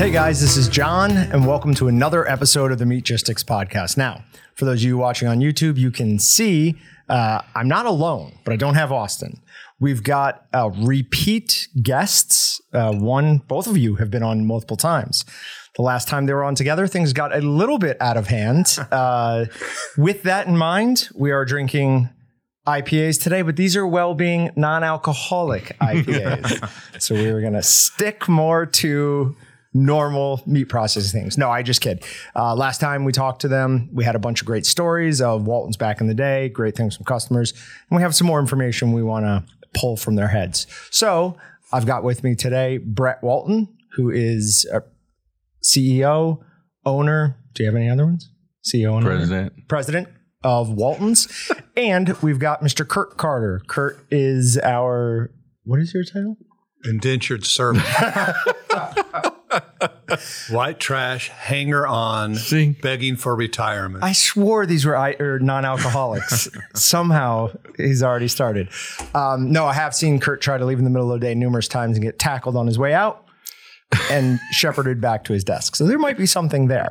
Hey guys, this is Jon, and welcome to another episode of the Meatgistics podcast. Now, for those of you watching on YouTube, you can see uh, I'm not alone, but I don't have Austin. We've got uh, repeat guests. Uh, one, both of you have been on multiple times. The last time they were on together, things got a little bit out of hand. Uh, with that in mind, we are drinking IPAs today, but these are well-being non-alcoholic IPAs. so we were going to stick more to normal meat processing things. No, I just kid. Uh, last time we talked to them, we had a bunch of great stories of Walton's back in the day, great things from customers, and we have some more information we want to pull from their heads. So I've got with me today Brett Walton, who is a CEO, owner. Do you have any other ones? CEO, owner, President. president of Walton's, and we've got Mr. Kurt Carter. Kurt is our what is your title? indentured servant. White trash, hanger on, See? begging for retirement. I swore these were I- or non-alcoholics. Somehow he's already started. Um, no, I have seen Kurt try to leave in the middle of the day numerous times and get tackled on his way out and shepherded back to his desk. So there might be something there.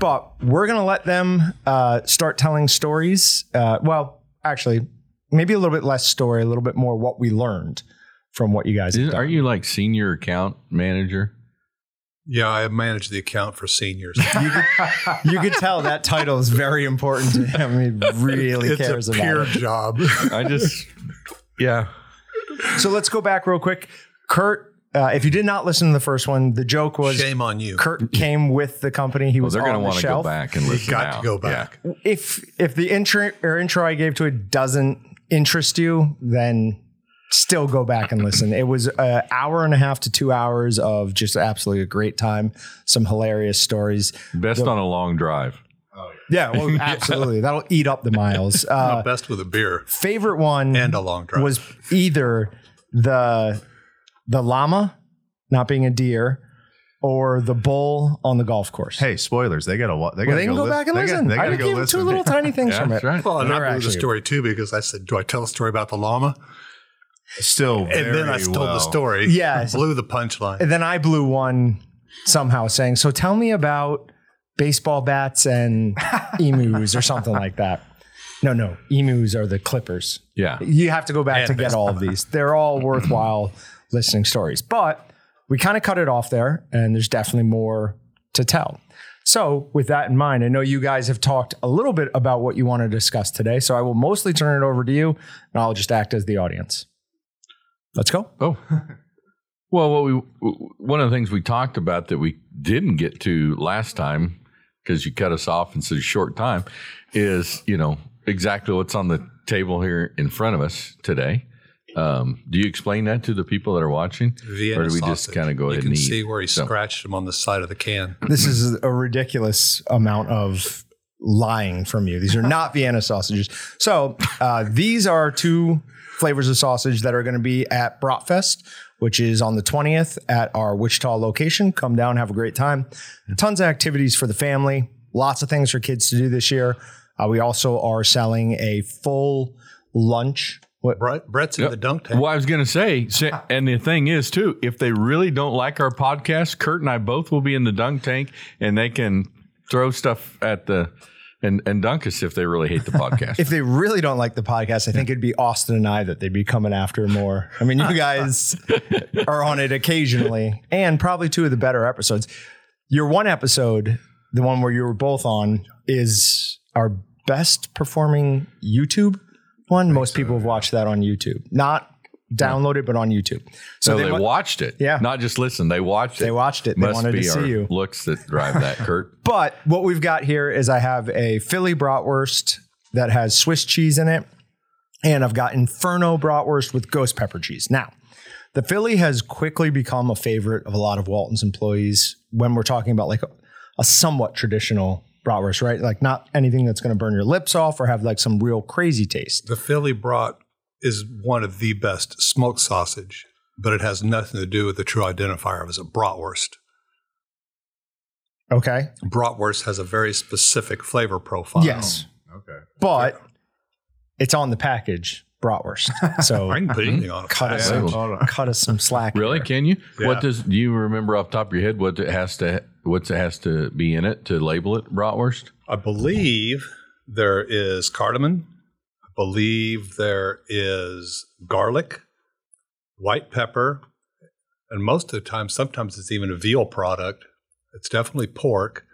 But we're going to let them uh, start telling stories. Uh, well, actually, maybe a little bit less story, a little bit more what we learned from what you guys have Is- done. Are you like senior account manager? Yeah, I manage the account for seniors. You could tell that title is very important to him. He really it's cares a about peer it. job. I just, yeah. So let's go back real quick. Kurt, uh, if you did not listen to the first one, the joke was Shame on you. Kurt came with the company. He Well, was they're on going to want to go back and listen. got now. to go back. Yeah. If if the intro or intro I gave to it doesn't interest you, then still go back and listen. It was an hour and a half to two hours of just absolutely a great time. Some hilarious stories. Best on a long drive. Yeah, well, absolutely. That'll eat up the miles. Uh, Best with a beer favorite one and a long drive. was either the the llama not being a deer or the bull on the golf course. Hey, spoilers! They gotta wa- they well, gotta they can go, lis- back and listen. Gotta, they I gotta gave go listen. two little tiny things Yeah, from that's it. right. well, and They're I blew the story too because I said, "Do I tell a story about the llama?" Still, And then I very stole well. the story. Yes. blew the punchline. And then I blew one somehow saying, "So tell me about baseball bats and emus or something like that." No, no, emus are the clippers. Yeah. You have to go back And to get all of these. They're all worthwhile listening stories. But we kind of cut it off there, and there's definitely more to tell. So, with that in mind, I know you guys have talked a little bit about what you want to discuss today. So, I will mostly turn it over to you, and I'll just act as the audience. Let's go. Oh. Well, what we one of the things we talked about that we didn't get to last time because you cut us off in such a short time is you know exactly what's on the table here in front of us today. Um, do you explain that to the people that are watching, Vienna or do we just sausage. kind of go You ahead can and eat? see where he So- scratched him on the side of the can. This is a ridiculous amount of lying from you. These are not Vienna sausages. So uh, these are two flavors of sausage that are going to be at Bratfest, which is on the 20th at our Wichita location. Come down, have a great time. Tons of activities for the family. Lots of things for kids to do this year. Uh, we also are selling a full lunch. What, Brett, Brett's in Yep. the dunk tank. Well, I was going to say, and the thing is too, if they really don't like our podcast, Kurt and I both will be in the dunk tank, and they can throw stuff at the and and dunk us if they really hate the podcast. if they really don't like the podcast, I think it'd be Austin and I that they'd be coming after more. I mean, you guys are on it occasionally, and probably two of the better episodes. Your one episode, the one where you were both on, is our best performing YouTube one. Most people uh, have watched that on YouTube, not downloaded, but on YouTube. so they, wa- watched it, Yeah. not just listened. They watched it. They watched it. They Must wanted be to see our you. looks that drive that, Kurt. But what we've got here is I have a Philly bratwurst that has Swiss cheese in it, and I've got Inferno bratwurst with ghost pepper cheese. Now, the Philly has quickly become a favorite of a lot of Walton's employees when we're talking about like a, a somewhat traditional bratwurst, right? Like not anything that's going to burn your lips off or have like some real crazy taste. The Philly brat is one of the best smoked sausage, but it has nothing to do with the true identifier of as a bratwurst. Okay. Bratwurst has a very specific flavor profile. Yes. Oh, okay. But it's on the package bratwurst. So I can put mm-hmm. anything on it. cut us some, cut us some slack. Really? here. Can you? Yeah. What does do you remember off the top of your head what it has to what's it has to be in it to label it bratwurst? I believe there is cardamom. I believe there is garlic, white pepper, and most of the time, sometimes it's even a veal product. It's definitely pork.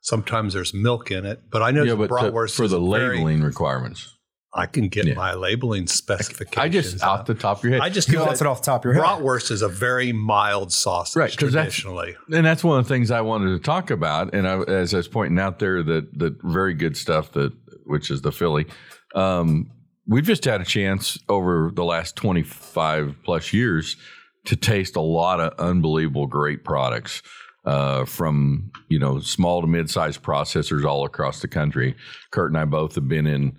Sometimes there's milk in it, but I know yeah, the but to- bratwurst for is the very- labeling requirements. I can get Yeah. my labeling specifications. I just out. off the top of your head. I just He know that it off the top of your head. Bratwurst is a very mild sausage, Right, 'cause that's- traditionally. and that's one of the things I wanted to talk about. And I, as I was pointing out there, that the very good stuff that which is the Philly. Um, we've just had a chance over the last twenty five plus years to taste a lot of unbelievable great products uh, from you know small to mid sized processors all across the country. Kurt and I both have been in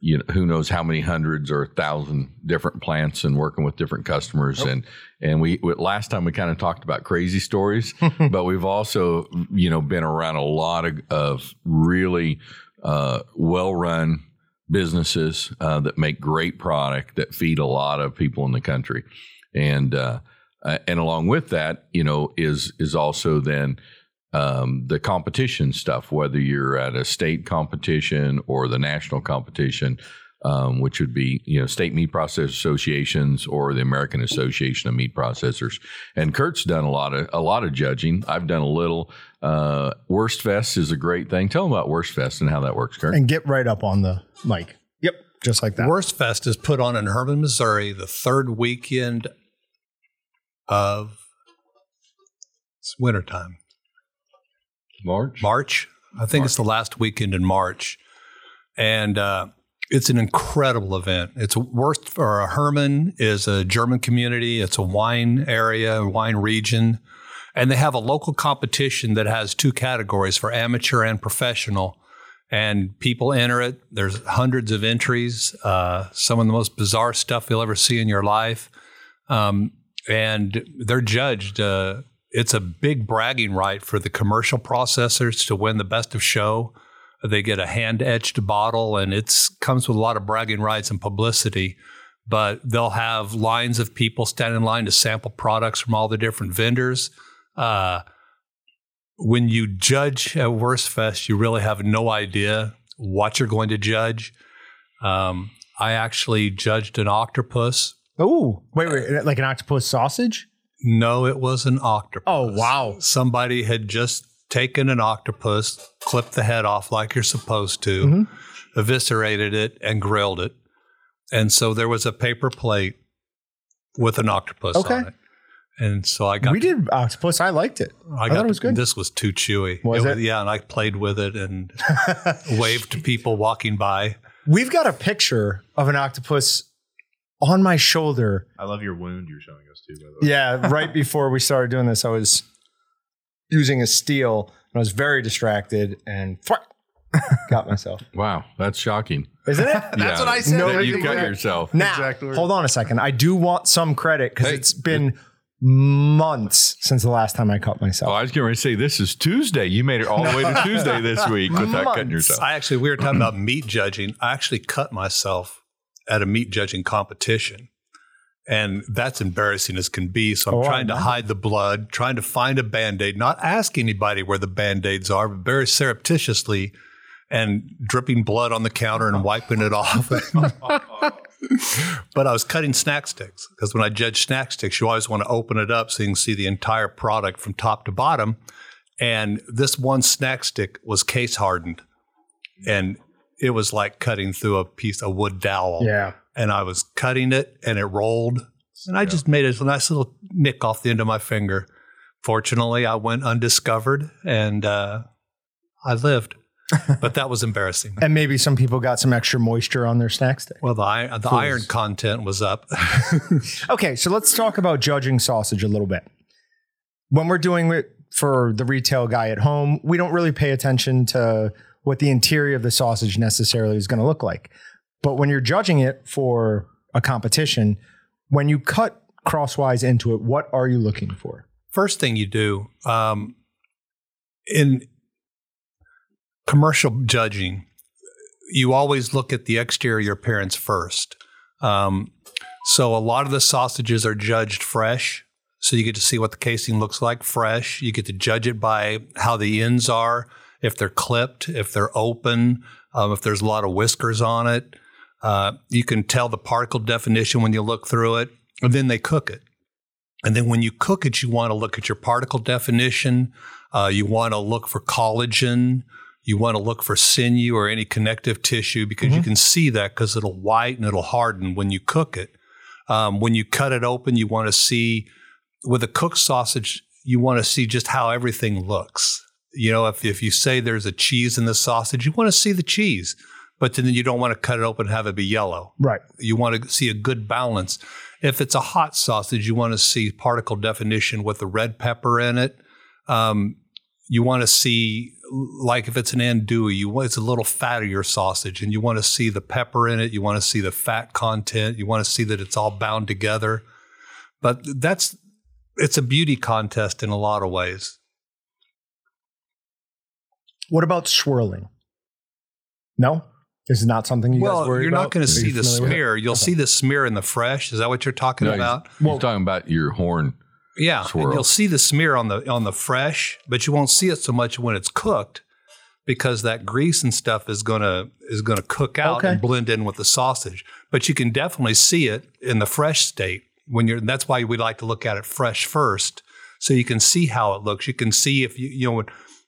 you know who knows how many hundreds or a thousand different plants and working with different customers and and we we- last time we kind of talked about crazy stories but we've also you know been around a lot of, of really uh, well run businesses uh, that make great product that feed a lot of people in the country. And uh, and along with that you know is is also then um, the competition stuff, whether you're at a state competition or the national competition, um, which would be you know state meat processors associations or the American Association of Meat Processors. And Kurt's done a lot of a lot of judging. I've done a little. Uh, Wurstfest is a great thing. Tell them about Wurstfest and how that works, Kurt. And get right up on the mic. Yep. Just like that. Wurstfest is put on in Hermann, Missouri, the third weekend of it's wintertime. March. March. I think it's the last weekend in March. And uh, it's an incredible event. It's worst for uh, Hermann is a German community. It's a wine area, wine region. And they have a local competition that has two categories for amateur and professional. And people enter it. There's hundreds of entries, uh, some of the most bizarre stuff you'll ever see in your life. Um, and they're judged. Uh, it's a big bragging right for the commercial processors to win the best of show. They get a hand etched bottle, and it's comes with a lot of bragging rights and publicity. But they'll have lines of people stand in line to sample products from all the different vendors. Uh, when you judge at Wurstfest, you really have no idea what you're going to judge. Um, I actually judged an octopus. Oh, wait, wait. Like an octopus sausage? No, it was an octopus. Oh, wow. Somebody had just taken an octopus, clipped the head off like you're supposed to, Mhm. eviscerated it, and grilled it. And so there was a paper plate with an octopus Okay. on it. And so I got We did octopus. I liked it. I, I got thought it was good. This was too chewy. Was it? Yeah, and I played with it and waved to people walking by. We've got a picture of an octopus on my shoulder. I love your wound you're showing us too. By the way, Yeah, right before we started doing this, I was using a steel and I was very distracted and got myself. Wow, that's shocking. Isn't it? That's what I said. No, you you cut got- yourself. Now, Exactly hold on a second. I do want some credit because Hey. it's been months since the last time I cut myself. Oh, I was going to say this is Tuesday. You made it all the way to Tuesday this week without cutting yourself. I actually, we were talking about meat judging. I actually cut myself at a meat judging competition. And that's embarrassing as can be. So I'm Oh, trying to hide the blood, trying to find a band aid, not ask anybody where the band aids are, but very surreptitiously and dripping blood on the counter and wiping it off. but I was cutting snack sticks because when I judge snack sticks, you always want to open it up so you can see the entire product from top to bottom. And this one snack stick was case hardened and it was like cutting through a piece of wood dowel. yeah. And I was cutting it and it rolled. And I just made a nice little nick off the end of my finger. Fortunately, I went undiscovered and uh, I lived. But that was embarrassing. And maybe some people got some extra moisture on their snack stick. Well, the, the iron content was up. Okay, so let's talk about judging sausage a little bit. When we're doing it for the retail guy at home, we don't really pay attention to what the interior of the sausage necessarily is going to look like. But when you're judging it for a competition, when you cut crosswise into it, what are you looking for? First thing you do um, in commercial judging, you always look at the exterior appearance first. Um, so a lot of the sausages are judged fresh. So you get to see what the casing looks like fresh. You get to judge it by how the ends are, if they're clipped, if they're open, um, if there's a lot of whiskers on it. Uh, you can tell the particle definition when you look through it, and then they cook it. And then when you cook it, you want to look at your particle definition. Uh, you want to look for collagen. You want to look for sinew or any connective tissue because you can see that because it'll whiten, it'll harden when you cook it. Um, when you cut it open, you want to see with a cooked sausage, you want to see just how everything looks. You know, if, if you say there's a cheese in the sausage, you want to see the cheese, but then you don't want to cut it open and have it be yellow. Right. You want to see a good balance. If it's a hot sausage, you want to see particle definition with the red pepper in it. Um, you want to see, like if it's an andouille, you want it's a little fattier sausage, and you want to see the pepper in it. You want to see the fat content. You want to see that it's all bound together. But that's it's a beauty contest in a lot of ways. What about swirling? No, this is not something you guys well, worry you're about? not going to see the familiar with it? smear. You'll see the smear in the fresh. Is that what you're talking No, about? he's, Well- talking about your horn. Yeah, and you'll see the smear on the on the fresh, but you won't see it so much when it's cooked because that grease and stuff is gonna is gonna cook out Okay. and blend in with the sausage. But you can definitely see it in the fresh state when you're. That's why we like to look at it fresh first, so you can see how it looks. You can see if you you know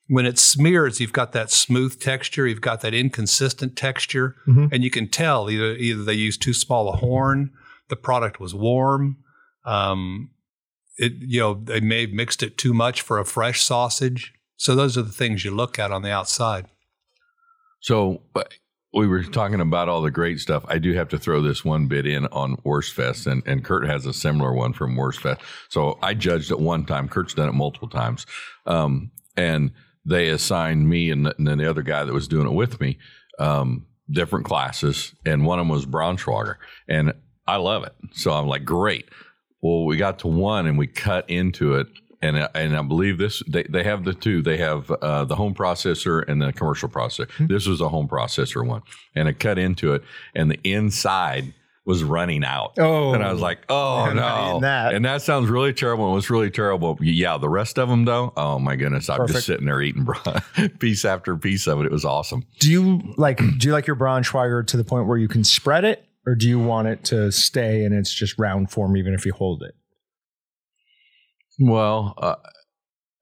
when, it smears, you've got that smooth texture, you've got that inconsistent texture, Mhm. and you can tell either either they used too small a horn, the product was warm. Um, it you know they may have mixed it too much for a fresh sausage. So those are the things you look at on the outside. So uh, we were talking about all the great stuff. I do have to throw this one bit in on Wurstfest, and, and Kurt has a similar one from Wurstfest. So I judged it one time. Kurt's done it multiple times. Um, and they assigned me and, and then the other guy that was doing it with me um, different classes, and one of them was Braunschweiger. And I love it. So I'm like, great. Well, we got to one and we cut into it. And, I- and I believe this, they, they have the two. They have uh, the home processor and the commercial processor. This was a home processor one. And I cut into it, and the inside was running out. Oh. And I was like, oh, no. that. And that sounds really terrible. It was really terrible. Yeah, the rest of them, though, oh my goodness. I'm Perfect. just sitting there eating piece after piece of it. It was awesome. Do you like do you like your Braunschweiger to the point where you can spread it, or do you want it to stay and it's just round form even if you hold it? Well, uh,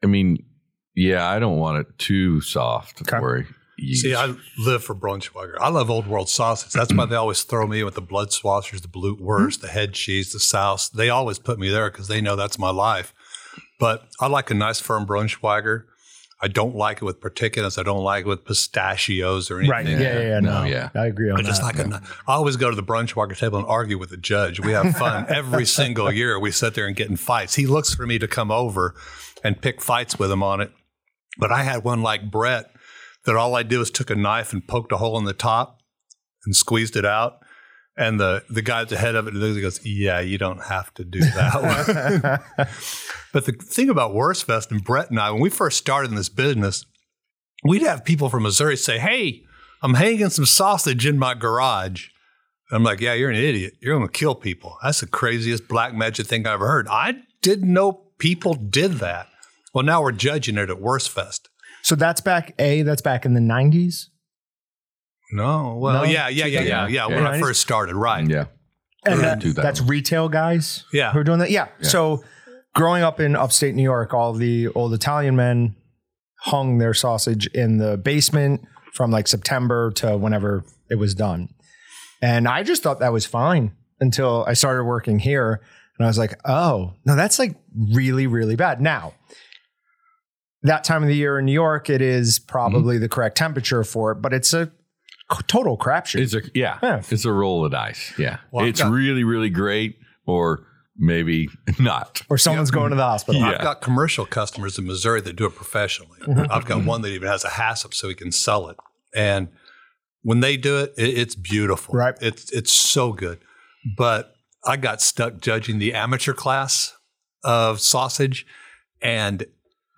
I mean, yeah, I don't want it too soft Okay. where you See, I live for Braunschweiger. I love Old World sausage. That's why they always throw me with the blood swassers, the blutwurst, the head cheese, the souse. They always put me there because they know that's my life. But I like a nice firm Braunschweiger. I don't like it with particulates. I don't like it with pistachios or anything. Right. Yeah, yeah, yeah. No, No, yeah. I agree on I just that. like a, I always go to the Braunschweiger table and argue with the judge. We have fun every single year. We sit there and get in fights. He looks for me to come over and pick fights with him on it. But I had one like Brett that all I did was took a knife and poked a hole in the top and squeezed it out. And the the guy at the head of it goes, "Yeah, you don't have to do that." one." but the thing about Wurstfest and Brett and I, when we first started in this business, we'd have people from Missouri say, "Hey, I'm hanging some sausage in my garage." I'm like, "Yeah, you're an idiot. You're going to kill people. That's the craziest black magic thing I ever heard." I didn't know people did that. Well, now we're judging it at Wurstfest. So that's back a that's back in the nineties. No, well, No? yeah, yeah, yeah, yeah, yeah. When I first started, right? Yeah. And Early that- 2000s. that's retail guys Yeah. who are doing that. Yeah. So growing up in upstate New York, all the old Italian men hung their sausage in the basement from like September to whenever it was done. And I just thought that was fine until I started working here. And I was like, oh, no, that's like really, really bad. Now, that time of the year in New York, it is mm-hmm. probably the correct temperature for it, but it's a total crapshoot. It's a yeah, Yeah. it's a roll of dice. Yeah, Well, it's got- really really great, or maybe not. or someone's going to the hospital. Yeah. I've got commercial customers in Missouri that do it professionally. Mm-hmm. I've got mm-hmm. one that even has a HACCP so he can sell it. And when they do it, it it's beautiful. Right. It's it's so good. But I got stuck judging the amateur class of sausage, and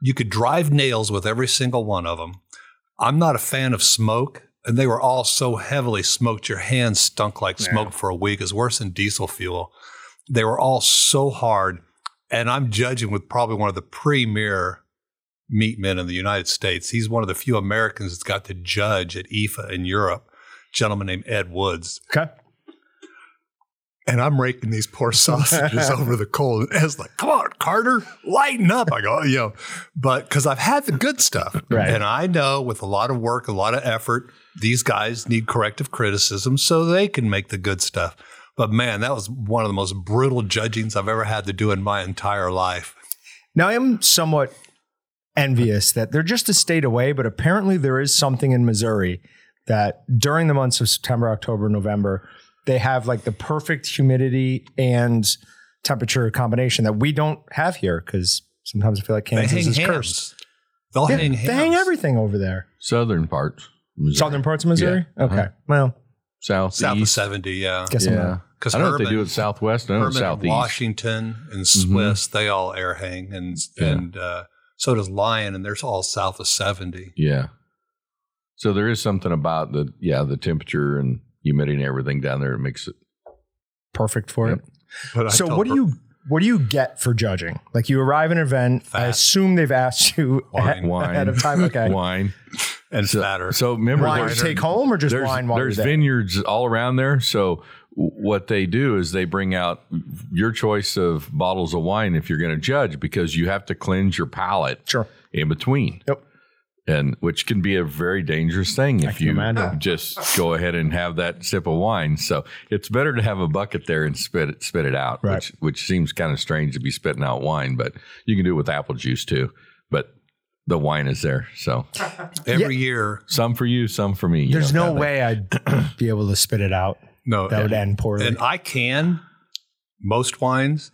you could drive nails with every single one of them. I'm not a fan of smoke and they were all so heavily smoked. Your hands stunk like smoke for a week. It's worse than diesel fuel. They were all so hard. And I'm judging with probably one of the premier meat men in the United States. He's one of the few Americans that's got to judge at IFFA in Europe, a gentleman named Ed Woods. Okay. And I'm raking these poor sausages over the coal. And Ed's like, come on, Carter, lighten up. I go, oh, you know, but because I've had the good stuff. Right. And I know with a lot of work, a lot of effort, these guys need corrective criticism so they can make the good stuff. But man, that was one of the most brutal judgings I've ever had to do in my entire life. Now I am somewhat envious that they're just a state away, but apparently there is something in Missouri that during the months of September, October, November, they have like the perfect humidity and temperature combination that we don't have here because sometimes I feel like They Kansas is hands. cursed. They'll Yeah, hang they hands. hang everything over there. Southern parts. Missouri. Southern parts of Missouri? Yeah. Okay. Uh-huh. Well, South, South of 70, yeah. guess I'm Yeah. Because I don't know if they do it southwest. I know Hermann, it's southeast. Washington, and Swiss, they all air hang, and Yeah. and uh, so does Lyon, and there's all south of 70. Yeah. So there is something about the yeah the temperature and humidity and everything down there It makes it. Perfect for Yep. it. But So what do you what do you get for judging? Like you arrive at an event, I assume they've asked you Wine. Wine. ahead of time. Okay. Wine. and So, fatter. so remember, wine to there's, take home or just there's, wine while there's you're there? vineyards all around there. So what they do is they bring out your choice of bottles of wine if you're going to judge because you have to cleanse your palate Sure. in between. Yep. And which can be a very dangerous thing if you imagine. just go ahead and have that sip of wine. So it's better to have a bucket there and spit it spit it out, Right. which which seems kind of strange to be spitting out wine, but you can do it with apple juice too. But the wine is there, so Every year, some for you, some for me. There's know, no kinda way I'd be able to spit it out. no, That would end poorly. and I can most wines,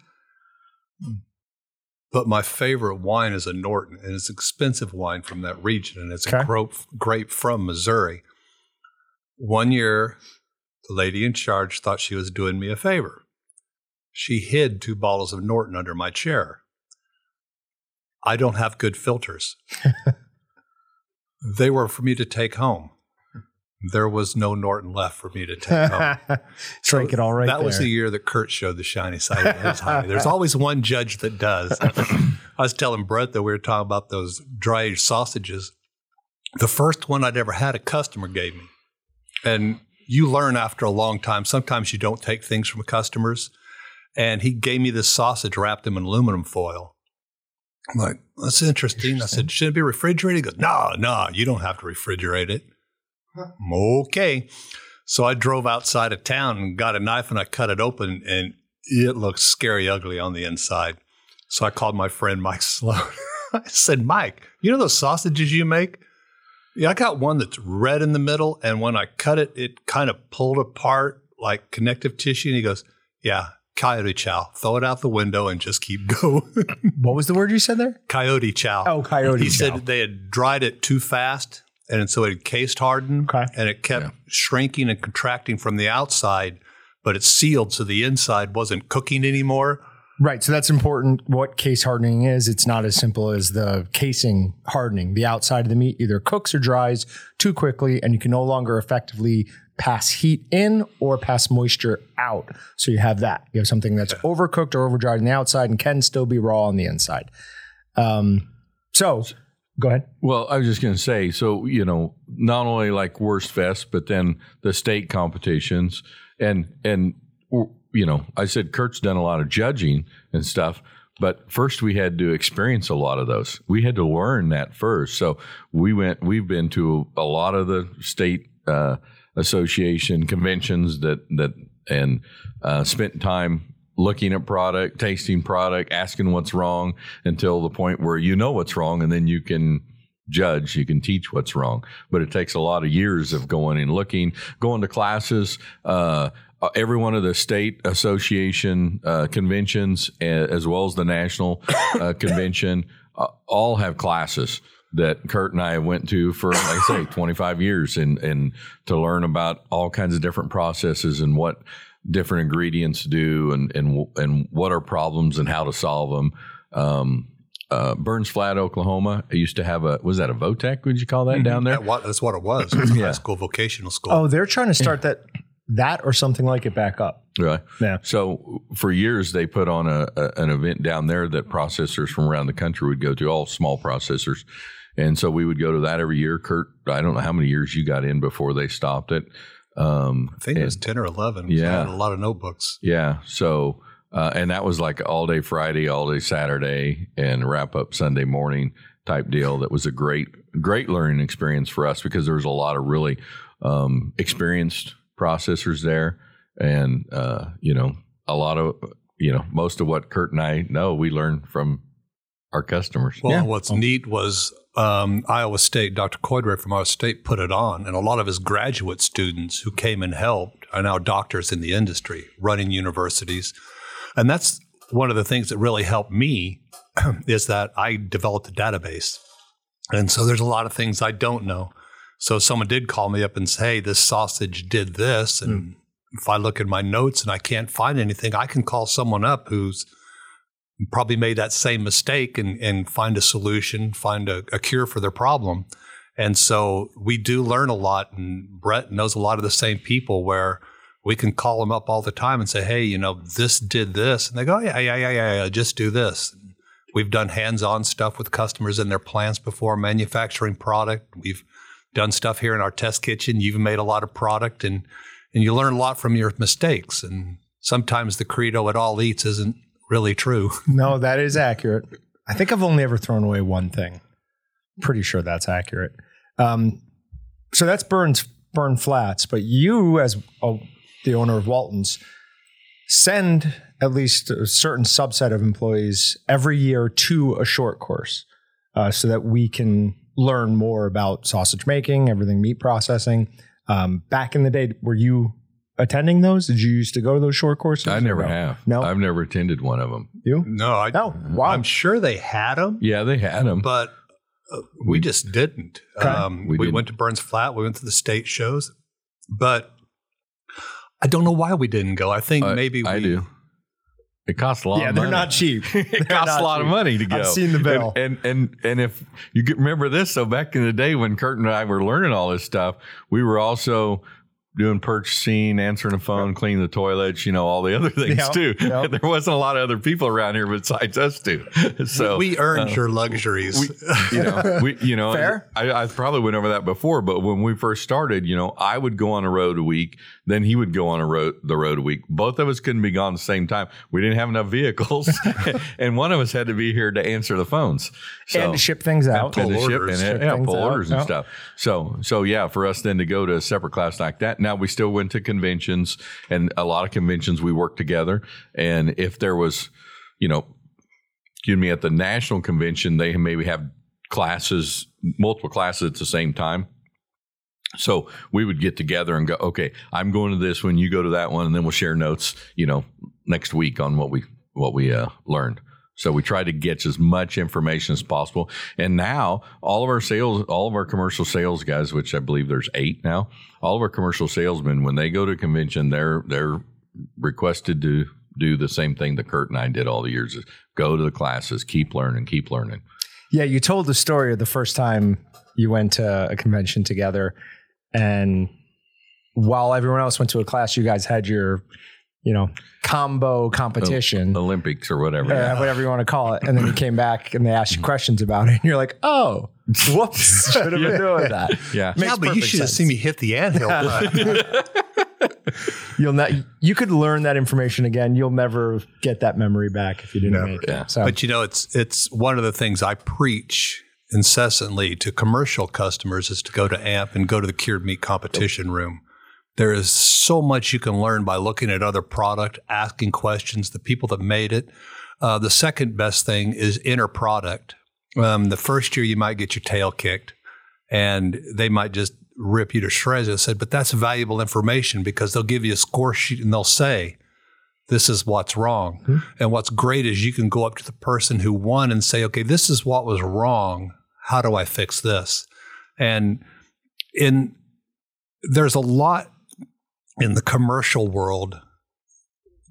but my favorite wine is a Norton, and it's expensive wine from that region, and it's Okay. a grape, grape from Missouri. One year, the lady in charge thought she was doing me a favor. She hid two bottles of Norton under my chair. I don't have good filters. they were for me to take home. There was no Norton left for me to take home. Strike it all right that was the year that Kurt showed the shiny side of his honey. There's always one judge that does. I was telling Brett that we were talking about those dry aged sausages. The first one I'd ever had, a customer gave me. And you learn after a long time, sometimes you don't take things from customers. And he gave me this sausage wrapped in aluminum foil. I'm like, that's interesting. I said, should it be refrigerated? He goes, no, no, you don't have to refrigerate it. Okay. So I drove outside of town and got a knife and I cut it open and it looked scary ugly on the inside. So I called my friend Mike Sloan. I said, Mike, you know those sausages you make? Yeah, I got one that's red in the middle. And when I cut it, it kind of pulled apart like connective tissue. And he goes, Yeah, coyote chow. Throw it out the window and just keep going. what was the word you said there? coyote chow. Oh, coyote He chow. said they had dried it too fast, and so it cased hardened, Okay. and it kept Yeah. shrinking and contracting from the outside, but it sealed so the inside wasn't cooking anymore. Right. So that's important. What case hardening is, it's not as simple as the casing hardening. The outside of the meat either cooks or dries too quickly, and you can no longer effectively pass heat in or pass moisture out. So you have that. You have something that's overcooked or overdried on the outside and can still be raw on the inside. Um, so go ahead. Well, I was just going to say, so you know, not only like Wurstfest, but then the state competitions, and and you know, I said Kurt's done a lot of judging and stuff, but first we had to experience a lot of those. We had to learn that first. So we went. We've been to a lot of the state uh, association conventions that that and uh, spent time looking at product, tasting product, asking what's wrong until the point where you know what's wrong, and then you can judge, you can teach what's wrong. But it takes a lot of years of going and looking, going to classes. Uh, uh, every one of the state association uh, conventions, as well as the national uh, convention, uh, all have classes that Kurt and I went to for, like I say, 25 years, and and to learn about all kinds of different processes and what different ingredients do, and and and what are problems and how to solve them. Um, uh, Burns Flat, Oklahoma. I used to have a was that a Votech? Would you call that down there? That wa- that's what it was. It was Yeah. high school vocational school. Oh, they're trying to start that that or something like it back up. Really? Yeah. So for years they put on a, a an event down there that processors from around the country would go to, all small processors, and so we would go to that every year. Kurt, I don't know how many years you got in before they stopped it. Um, I think it was 10 or 11. Yeah. a lot of notebooks. Yeah. So, uh, and that was like all day Friday, all day Saturday, and wrap up Sunday morning type deal. That was a great, great learning experience for us because there was a lot of really um, experienced processors there, and uh, you know, a lot of you know, most of what Kurt and I know, we learned from our customers. Well, Yeah. what's neat was um, Iowa State, Dr. Cordray from Iowa State put it on, and a lot of his graduate students who came and helped are now doctors in the industry, running universities. And that's one of the things that really helped me is that I developed a database. And so there's a lot of things I don't know. So someone did call me up and say, hey, this sausage did this. And if I look at my notes and I can't find anything, I can call someone up who's probably made that same mistake and, and find a solution, find a, a cure for their problem. And so we do learn a lot. And Brett knows a lot of the same people where we can call them up all the time and say, hey, you know, this did this. And they go, oh, yeah, yeah, yeah, yeah, yeah just do this. We've done hands on stuff with customers in their plants before, manufacturing product. We've done stuff here in our test kitchen. You've made a lot of product and, and you learn a lot from your mistakes. And sometimes the credo it all eats isn't really true. No, that is accurate. I think I've only ever thrown away one thing. Pretty sure that's accurate. Um, so that's Burns Burn Flats, but you, as a, the owner of Walton's, send at least a certain subset of employees every year to a short course, uh, so that we can learn more about sausage making, everything meat processing. Um, back in the day, were you attending those? Did you used to go to those short courses? I never no? have. No, I've never attended one of them. you. No, I, Oh, wow. I'm sure they had them, Yeah, they had them. but uh, we just didn't. Okay. Um, We we didn't. went to Burns Flat. We went to the state shows, but I don't know why we didn't go. I think Uh, maybe we, I do. It costs a lot. yeah, of money. they're money. not cheap. it costs a lot of money to go. I've seen the bill. And, and and and if you remember this, so back in the day when Kurt and I were learning all this stuff, we were also doing purchasing, answering the phone, cleaning the toilets, you know, all the other things Yeah, too. yeah. There wasn't a lot of other people around here besides us two. So we earned uh, your luxuries. we, you know, we, you know, Fair. I, I probably went over that before, but when we first started, you know, I would go on a road a week, then he would go on a road the road a week. Both of us couldn't be gone at the same time. We didn't have enough vehicles, and one of us had to be here to answer the phones So, and to ship things out. and to ship orders, and ship yeah, things pull out, orders and yeah. stuff. So so yeah, for us then to go to a separate class like that. Now we still went to conventions and a lot of conventions we worked together. And if there was, you know, excuse me, at the national convention, they maybe have classes, multiple classes at the same time. So we would get together and go, okay, I'm going to this one, you go to that one, and then we'll share notes, you know, next week on what we what we uh, learned. So we try to get as much information as possible. And now all of our sales, all of our commercial sales guys, which I believe there's eight now, all of our commercial salesmen, when they go to a convention, they're they're requested to do the same thing that Kurt and I did all the years: is go to the classes, keep learning, keep learning. Yeah, you told the story of the first time you went to a convention together, and while everyone else went to a class, you guys had your, you know, combo competition, Olympics or whatever. uh, whatever you want to call it, and then you came back and they asked you questions about it, and you're like, oh, whoops, should have been doing that. Yeah. Makes yeah, but you perfect should have seen me hit the anthill. button. You'll not. You could learn that information again. You'll never get that memory back if you didn't Never. make it. Yeah. So But you know, it's it's one of the things I preach incessantly to commercial customers is to go to AMP and go to the cured meat competition room. There is so much you can learn by looking at other product, asking questions, the people that made it. Uh, the second best thing is inner product. Um, the first year you might get your tail kicked, and they might just rip you to shreds. I said, but that's valuable information because they'll give you a score sheet and they'll say, this is what's wrong. And what's great is you can go up to the person who won and say, okay, this is what was wrong. How do I fix this? And in there's a lot in the commercial world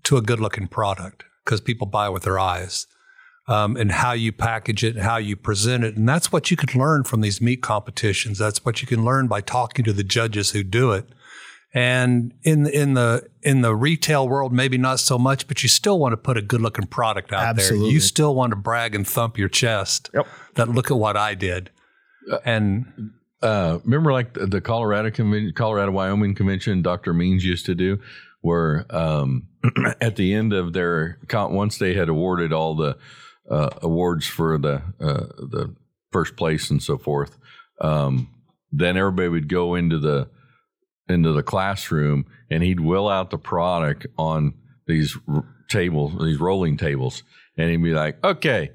to a good looking product because people buy with their eyes. um, and how you package it and how you present it. And that's what you can learn from these meat competitions. That's what you can learn by talking to the judges who do it. And in in the in the retail world, maybe not so much, but you still want to put a good looking product out Absolutely. there. You still want to brag and thump your chest. Yep. That look at what I did. And uh, remember like the, Colorado Colorado Wyoming convention, Dr. Means used to do, where um, at the end of their once they had awarded all the uh, awards for the uh, the first place and so forth, um, then everybody would go into the into the classroom and he'd will out the product on these r- tables, these rolling tables, and he'd be like, "Okay."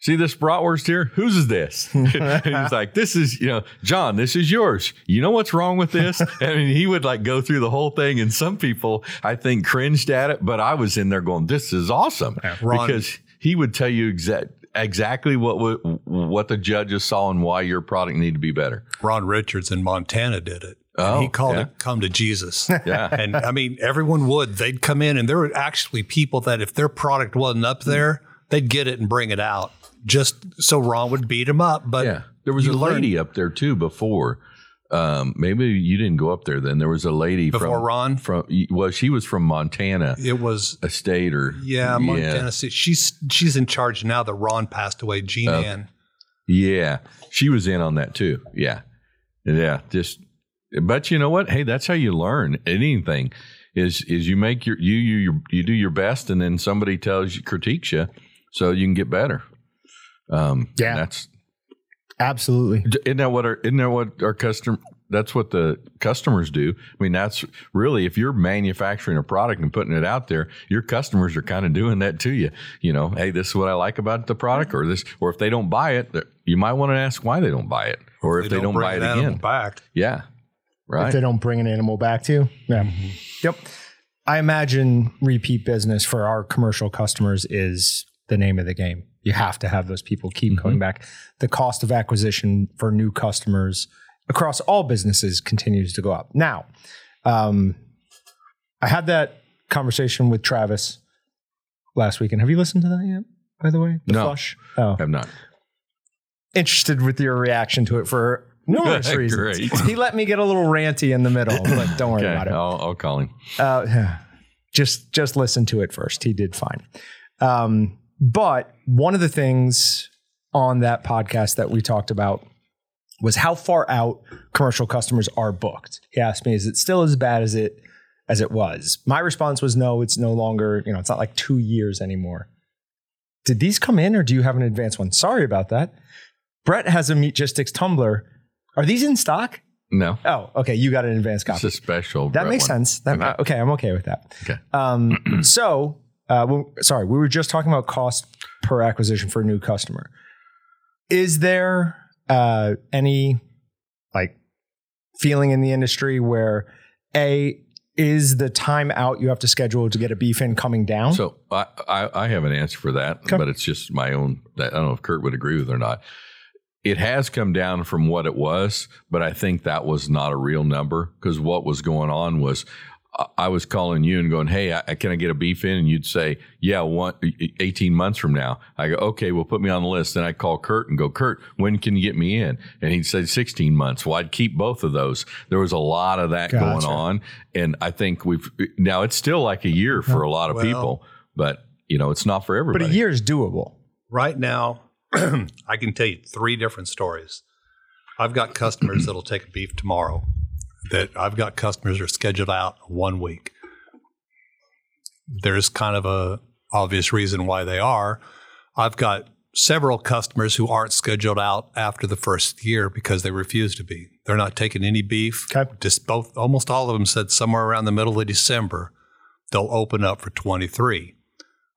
See this bratwurst here? Whose is this? he's like, "This is, you know, John. This is yours. You know what's wrong with this?" I mean, he would like go through the whole thing, and some people, I think, cringed at it, but I was in there going, "This is awesome," Ron- because he would tell you exact exactly what what the judges saw and why your product needed to be better. Ron Richards in Montana did it. Oh, he called yeah. it "Come to Jesus." Yeah. and I mean, everyone would. They'd come in, and there were actually people that if their product wasn't up there, they'd get it and bring it out, just so Ron would beat him up. But Yeah, there was a learn- lady up there too before. Um, maybe you didn't go up there then. There was a lady Before from Ron? From well, she was from Montana, it was a state or yeah, Montana. City. She's she's in charge now that Ron passed away. Jean Oh. Ann. Yeah, she was in on that too. Yeah, yeah. Just, but you know what? Hey, that's how you learn anything. Is is you make your you you you, you do your best, and then somebody tells you critiques you, so you can get better. Um, Yeah. that's Absolutely. isn't that what our isn't that what our customer that's what the customers do. I mean, that's really if you're manufacturing a product and putting it out there, your customers are kind of doing that to you. You know, hey, this is what I like about the product, or this, or if they don't buy it, you might want to ask why they don't buy it, or if they, don't, bring buy it an again. back. Yeah, right. If right. they don't bring an animal back to you. Yeah. Yep. I imagine repeat business for our commercial customers is the name of the game. You have to have those people keep Mm-hmm. coming back. The cost of acquisition for new customers across all businesses continues to go up. Now, um, I had that conversation with Travis last weekend. Have you listened to that yet? By the way, the No. flush. Oh, I'm not. interested with your reaction to it for numerous reasons. He let me get a little ranty in the middle, but don't worry Okay, about it. I'll, I'll call him. Uh, just just listen to it first. He did fine. Um, but one of the things on that podcast that we talked about was how far out commercial customers are booked. He asked me, "Is it still as bad as it as it was?" My response was, "No, it's no longer. You know, it's not like two years anymore." Did these come in, or do you have an advanced one? Sorry about that. Brett has a Meatgistics tumbler. Are these in stock? No, Oh, okay. You got an advanced copy. it's a special. That Brett makes one. sense. That, Okay. okay. I'm okay with that. Okay. Um, so, uh, well, sorry, we were just talking about cost per acquisition for a new customer. Is there uh, any like feeling in the industry where a is the time out you have to schedule to get a beef in coming down? So I, I, I have an answer for that, Okay. but it's just my own. I don't know if Kurt would agree with it or not. It has come down from what it was, but I think that was not a real number because what was going on was I- I was calling you and going, "Hey, I, can I get a beef in?" And you'd say, "Yeah, one, 18 months from now." I go, "Okay, well, put me on the list." Then I call Kurt and go, "Kurt, when can you get me in?" And he'd say, "16 months." Well, I'd keep both of those. There was a lot of that going on, and I think we've now it's still like a year for a lot of Well- people, but you know, it's not for everybody. but a year is doable. Right now, I can tell you three different stories. I've got customers that'll take a beef tomorrow. That I've got customers that are scheduled out one week. There's kind of a obvious reason why they are. I've got several customers who aren't scheduled out after the first year because they refuse to be. They're not taking any beef. Okay. Just both almost all of them said somewhere around the middle of December they'll open up for 23.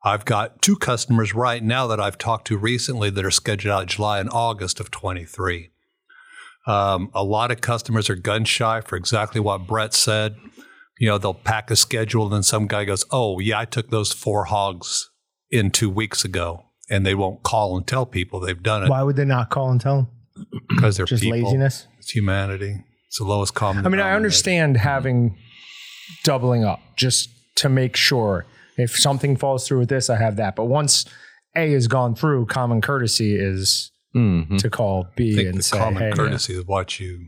I've got two customers right now that I've talked to recently that are scheduled out July and August of 23. Um, a lot of customers are gun shy for exactly what Brett said. You know, they'll pack a schedule, and then some guy goes, Oh, yeah, I took those four hogs in two weeks ago. And they won't call and tell people they've done it Why would they not call and tell? Them? Because they're Just people. laziness. It's humanity. It's the lowest common. I mean, I understand having doubling up just to make sure if something falls through with this, I have that. But once A has gone through, common courtesy is Mhm. to call I B think and the say, common hey, courtesy is what you.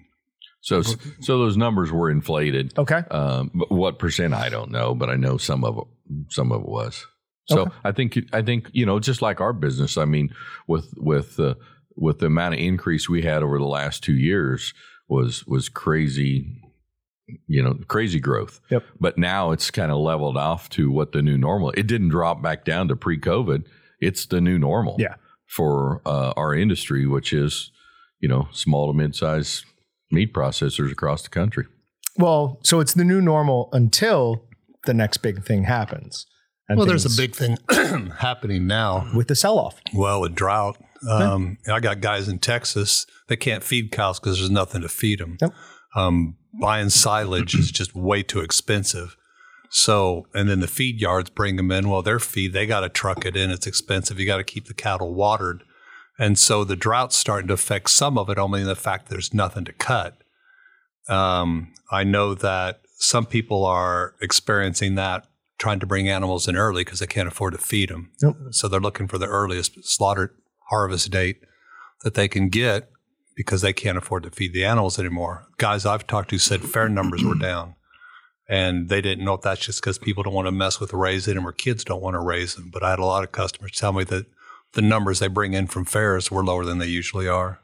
So so those numbers were inflated. okay, Um, but what percent I don't know, but I know some of it. Some of it was. So Okay. I think I think you know just like our business. I mean, with with uh, with the amount of increase we had over the last two years was was crazy. You know, crazy growth. Yep. But now it's kind of leveled off to what the new normal. It didn't drop back down to pre-COVID. It's the new normal. Yeah. For uh, our industry, which is you know small to mid-size meat processors across the country. well, so it's the new normal until the next big thing happens. And Well, there's a big thing happening now. with the sell off. Well, with drought, um, I got guys in Texas that can't feed cows because there's nothing to feed them. Yep. Um, buying silage is just way too expensive. So, and then the feed yards bring them in. Well, their feed, they got to truck it in. It's expensive. You got to keep the cattle watered. And so the drought's starting to affect some of it, only in the fact there's nothing to cut. Um, I know that some people are experiencing that, trying to bring animals in early because they can't afford to feed them. Yep. So they're looking for the earliest slaughter harvest date that they can get because they can't afford to feed the animals anymore. Guys I've talked to said fair numbers were down. And they didn't know if that's just because people don't want to mess with raising them or kids don't want to raise them. But I had a lot of customers tell me that the numbers they bring in from fairs were lower than they usually are.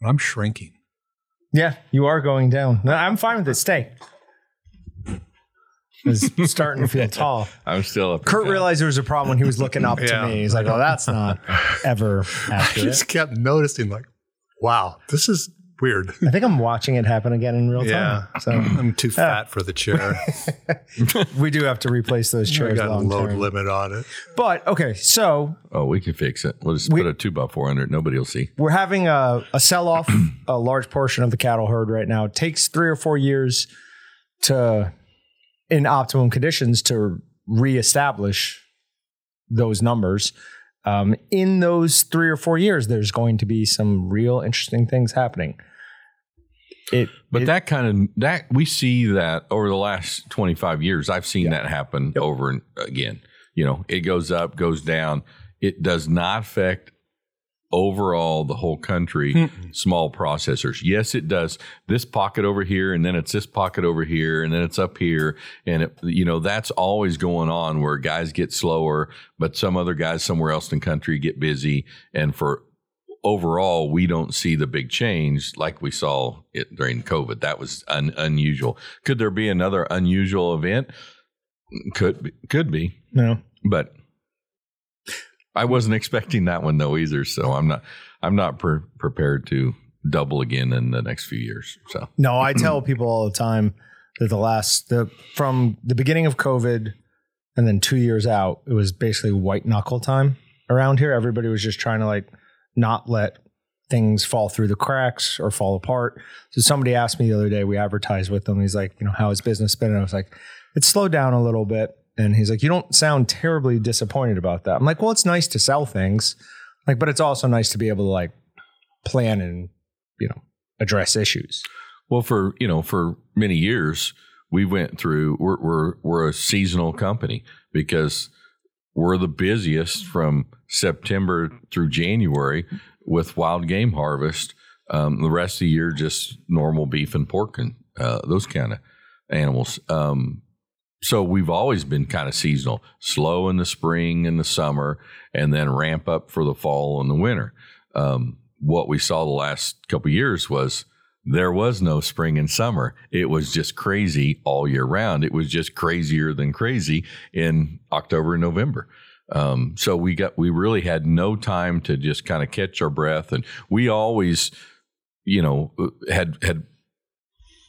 And I'm shrinking. Yeah, you are going down. No, I'm fine with it. Stay. It's starting to feel tall. I'm still up. Kurt and realized there was a problem when he was looking up Yeah. to me. He's like, "Oh, that's not ever I accurate." just kept noticing, like, wow, this is weird. I think I'm watching it happen again in real time. Yeah. So I'm too fat for the chair. we do have to replace those I chairs got a load term. limit on it. But okay, so Oh, we can fix it. We'll just We- put a two by four under it. Nobody will see. we're having a, a sell off a large portion of the cattle herd right now. It takes three or four years to, in optimum conditions, to reestablish those numbers. Um, in those three or four years, there's going to be some real interesting things happening. It, But it- that kind of that we see that over the last 25 years. I've seen that happen over and again. You know, it goes up, goes down. It does not affect overall the whole country small processors. Yes, it does. This pocket over here and then it's this pocket over here and then it's up here and it, you know that's always going on where guys get slower but some other guys somewhere else in the country get busy and for overall we don't see the big change like we saw it during covid. That was un- unusual. Could there be another unusual event? Could be, could be. Know, but I wasn't expecting that one though either. So I'm not I'm not pre- prepared to double again in the next few years. So No, I tell people all the time that the last the from the beginning of COVID and then two years out, it was basically white knuckle time around here. Everybody was just trying to like not let things fall through the cracks or fall apart. So somebody asked me the other day, we advertised with them. He's like, you know, how has business been? And I was like, it's slowed down a little bit. And he's like, you don't sound terribly disappointed about that. I'm like, well, it's nice to sell things. Like, but it's also nice to be able to like plan and, you know, address issues. well for you know for many years we went through we're we're, we're a seasonal company because we're the busiest from September through January with wild game harvest. Um, the rest of the year, just normal beef and pork and uh, those kind of animals. Um, so we've always been kind of seasonal, slow in the spring and the summer, and then ramp up for the fall and the winter. Um, what we saw the last couple years was there was no spring and summer. It was just crazy all year round. It was just crazier than crazy in October and November. Um, so we got we really had no time to just kind of catch our breath, and we always, you know, had had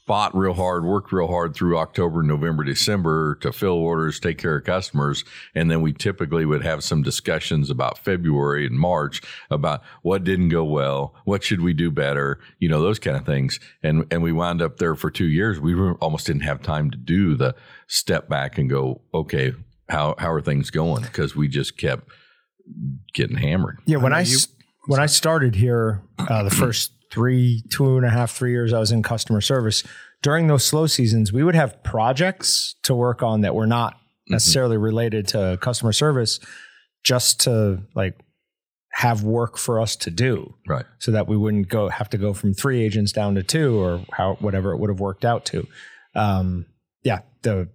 fought real hard, worked real hard through October, November, December to fill orders, take care of customers, and then we typically would have some discussions about February and March about what didn't go well, what should we do better, you know, those kind of things. And and we wound up there for two years. We were, almost didn't have time to do the step back and go, okay, how how are things going? Because we just kept getting hammered. Yeah, when I, you- when I started here, uh, the first three, two and a half, three years I was in customer service. During those slow seasons, we would have projects to work on that were not necessarily related to customer service. just to like have work for us to do Right. so that we wouldn't go have to go from three agents down to two or how whatever it would have worked out to. Um, yeah, the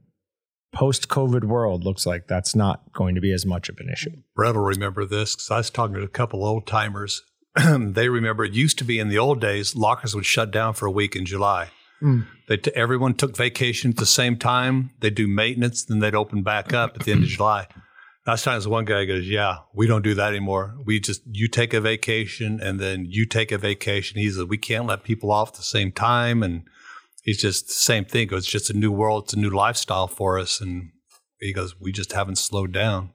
post COVID world looks like that's not going to be as much of an issue. Brett will remember this because I was talking to a couple old timers. they remember it used to be in the old days, lockers would shut down for a week in July. Mm. They t- everyone took vacation at the same time. They'd do maintenance, then they'd open back up at the end of July. Last time, the one guy goes, "Yeah, we don't do that anymore. We just you take a vacation and then you take a vacation." He says, "We can't let people off at the same time," and he's just the same thing. He goes, "It's just a new world. It's a new lifestyle for us." And he goes, "We just haven't slowed down."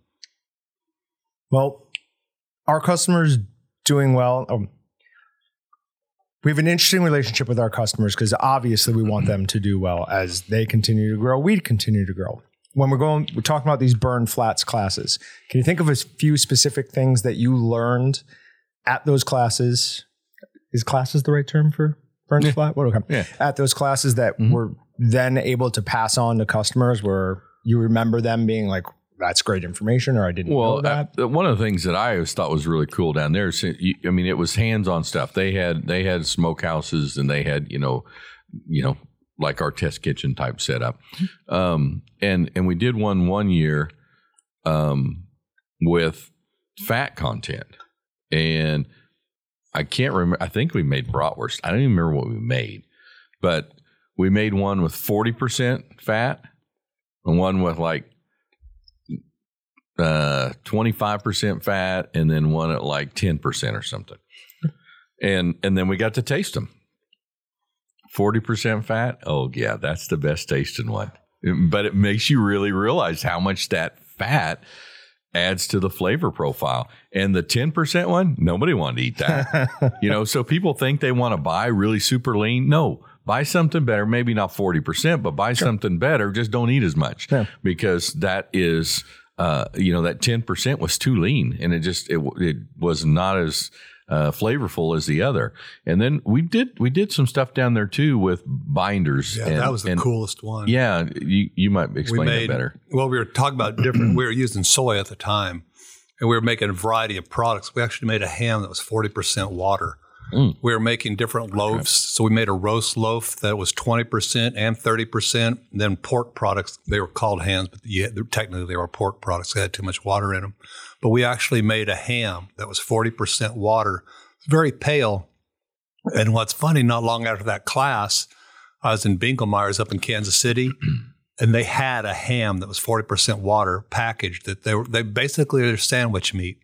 Well, our customers doing well. Um, we have an interesting relationship with our customers because obviously we want them to do well as they continue to grow. We continue to grow. When we're going, we're talking about these Burns Flat classes. Can you think of a few specific things that you learned at those classes? Is classes the right term for burn Yeah. flat? What okay. Yeah. At those classes that Mhm. were then able to pass on to customers, where you remember them being like, "That's great information," or "I didn't know Well, that." uh, one of the things that I always thought was really cool down there, I mean, it was hands-on stuff. They had they had smokehouses and they had you know, you know, like our test kitchen type setup, um, and and we did one one year um, with fat content, and I can't remember. I think we made bratwurst. I don't even remember what we made, but we made one with forty percent fat and one with like uh 25% fat and then one at like 10% or something. And and then we got to taste them. 40% fat? Oh yeah, that's the best tasting one. But it makes you really realize how much that fat adds to the flavor profile. And the 10% one, nobody wanted to eat that. you know, so people think they want to buy really super lean. No, buy something better, maybe not 40%, but buy something better, just don't eat as much Yeah. because that is uh, you know that 10% was too lean and it just it, it was not as uh, flavorful as the other and then we did we did some stuff down there too with binders Yeah, and, that was the and- coolest one. yeah you you might explain made, that better Well, we were talking about different. we were using soy at the time, and we were making a variety of products. We actually made a ham that was forty percent water. Mm. We were making different loaves, so we made a roast loaf that was twenty percent and thirty percent. Then pork products. They were called hams, but yeah, technically they were pork products. They had too much water in them. But we actually made a ham that was forty percent water, very pale. And what's funny, not long after that class, I was in Binkelmeyer's up in Kansas City, and they had a ham that was 40% water packaged that they were they basically are sandwich meat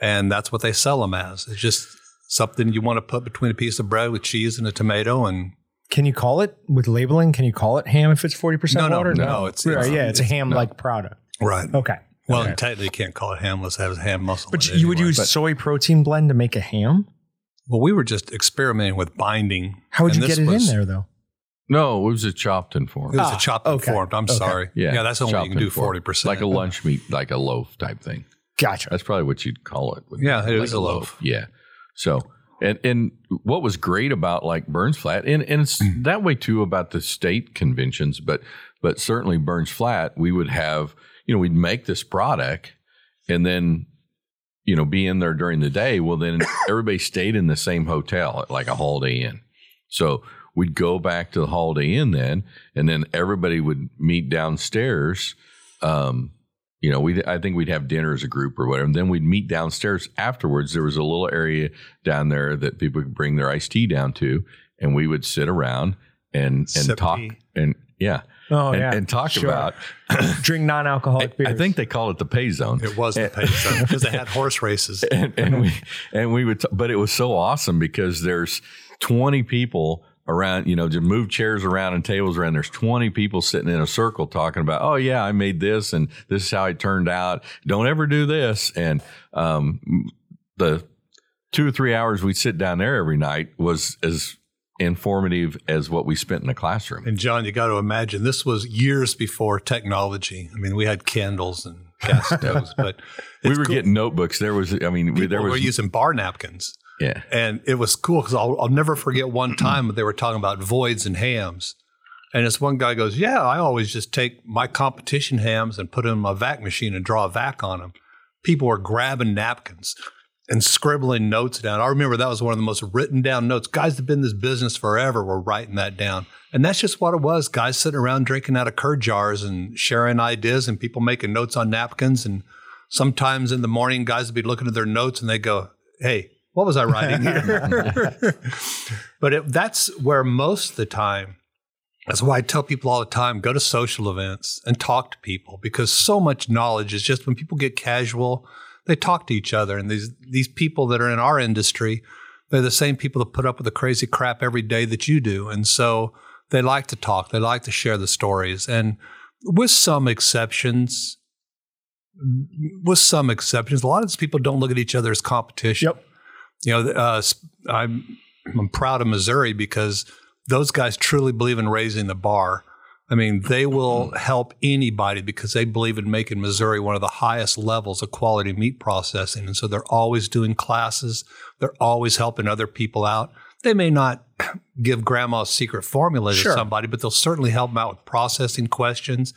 and that's what they sell them as it's just something you want to put between a piece of bread with cheese and a tomato and Can you call it with labeling? Can you call it ham if it's forty percent No, no, water? no, it's- Right, it's- yeah, it's a ham like product. right Okay. well Okay. technically you can't call it ham unless it has ham muscle but you it would anyway. use But- soy protein blend to make a ham. well we were just experimenting with binding How would you get it was- in there though? no it was a chopped and formed it was Ah, a chopped okay. and formed i'm Okay. sorry yeah yeah that's only you can do 40% like a lunch meat like a loaf type thing Gotcha. That's probably what you'd call it. Yeah, it like is a loaf. Yeah. So, and and what was great about like Burns Flat, and and it's Mm. that way too about the state conventions, but but certainly Burns Flat, we would have you know we'd make this product, and then you know be in there during the day. Well, then everybody stayed in the same hotel at like a Holiday Inn, so. We'd go back to the Holiday Inn then, and then everybody would meet downstairs. Um, you know, we I think we'd have dinner as a group or whatever. And then we'd meet downstairs afterwards. There was a little area down there that people could bring their iced tea down to, and we would sit around and and Sip talk tea. and yeah, Oh and, yeah, and talk Sure. about. drink non-alcoholic I, beers. I think they call it the pay zone. it was the pay zone because they had horse races and, and we and we would, t- but it was so awesome because there's 20 people around, you know, to move chairs around and tables around. There's 20 people sitting in a circle talking about, oh yeah, I made this and this is how it turned out. Don't ever do this. And um, the two or three hours we'd sit down there every night was as informative as what we spent in the classroom. And John, you got to imagine this was years before technology. I mean, we had candles and gas stoves, but we were cool. getting notebooks. There was, I mean, People there were was, using bar napkins, yeah. and it was cool because I'll, I'll never forget one time they were talking about voids and hams, and this one guy goes, "Yeah, I always just take my competition hams and put them in my vac machine and draw a vac on them." people were grabbing napkins and scribbling notes down. I remember that was one of the most written down notes. Guys that have been in this business forever were writing that down. And that's just what it was. Guys sitting around drinking out of curd jars and sharing ideas and people making notes on napkins. And sometimes in the morning, guys would be looking at their notes and they go, Hey, what was I writing here? but it, that's where most of the time, that's why I tell people all the time go to social events and talk to people because so much knowledge is just when people get casual, they talk to each other. And these, these people that are in our industry, they're the same people that put up with the crazy crap every day that you do. And so they like to talk, they like to share the stories. And with some exceptions, with some exceptions, a lot of these people don't look at each other as competition. Yep. You know, uh, I'm, I'm proud of Missouri because those guys truly believe in raising the bar. I mean, they will help anybody because they believe in making Missouri one of the highest levels of quality meat processing. And so they're always doing classes. They're always helping other people out. They may not give grandma's secret formula to Sure. somebody, but they'll certainly help them out with processing questions.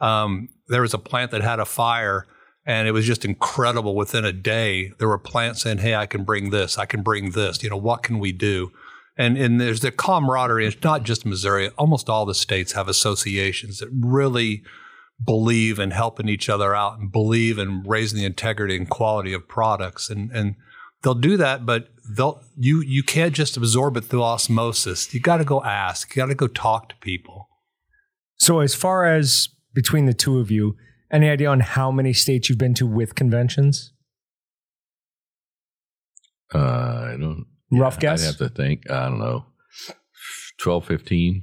Um, there was a plant that had a fire and it was just incredible. Within a day there were plants saying hey i can bring this. I can bring this. You know what can we do? And and there's the camaraderie. It's not just missouri. Almost all the states have associations that really believe in helping each other out and believe in raising the integrity and quality of products. And and they'll do that but they'll you you can't just absorb it through osmosis. You got to go ask. You got to go talk to people. So, as far as between the two of you, any idea on how many states you've been to with conventions? Uh, I don't. Rough guess I'd have to think. I don't know. 12, 15.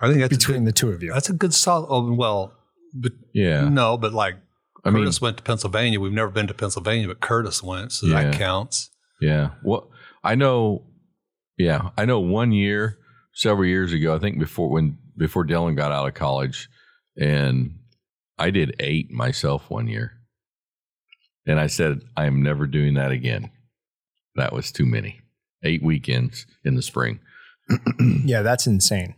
i think that's between good, the two of you. that's a good solid oh, well but Yeah. No, but like I mean, Curtis went to Pennsylvania. We've never been to Pennsylvania, but Curtis went, so that counts. Yeah. Well, I know. Yeah, I know. One year, several years ago, I think before when before Dylan got out of college, and I did eight myself one year, and I said I am never doing that again. That was too many. Eight weekends in the spring. yeah, that's insane.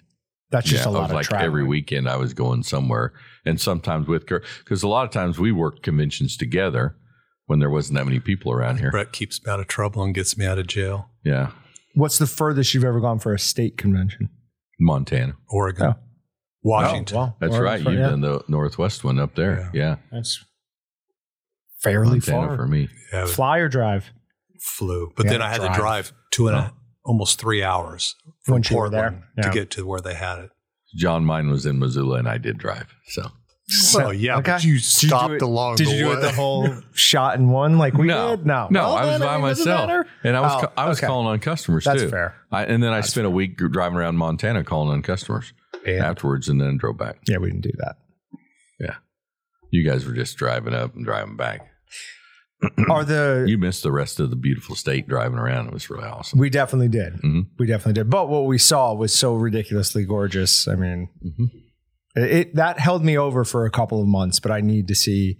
That's just yeah, a I lot of like travel. every weekend I was going somewhere, and sometimes with Kurt because a lot of times we worked conventions together when there wasn't that many people around here. Brett keeps me out of trouble and gets me out of jail. Yeah, What's the furthest you've ever gone for a state convention? Montana. Oregon, Oh. Washington. Oh, wow. That's right. for- You've yeah. done the Northwest one up there. Yeah. That's fairly Montana far. for me. Yeah, Fly or drive? flew, but Yeah, then I had drive. to drive two and a, oh. almost three hours from Once Portland there. to get to where they had it. John mine was in Missoula and I did drive. So Oh yeah, Okay. but you Did you stopped it- along Did the you do way. it the whole shot in one like we no, did? No, no, Well, I was by myself, and I was Oh, ca- I was okay. calling on customers That's too. fair. I, and then I spent a week driving around Montana calling on customers And afterwards, and then drove back. Yeah, we didn't do that. Yeah. You guys were just driving up and driving back. Are the You missed the rest of the beautiful state driving around. It was really awesome. we definitely did. Mhm. We definitely did. But what we saw was so ridiculously gorgeous. I mean, Mhm. it, it that held me over for a couple of months. But I need to see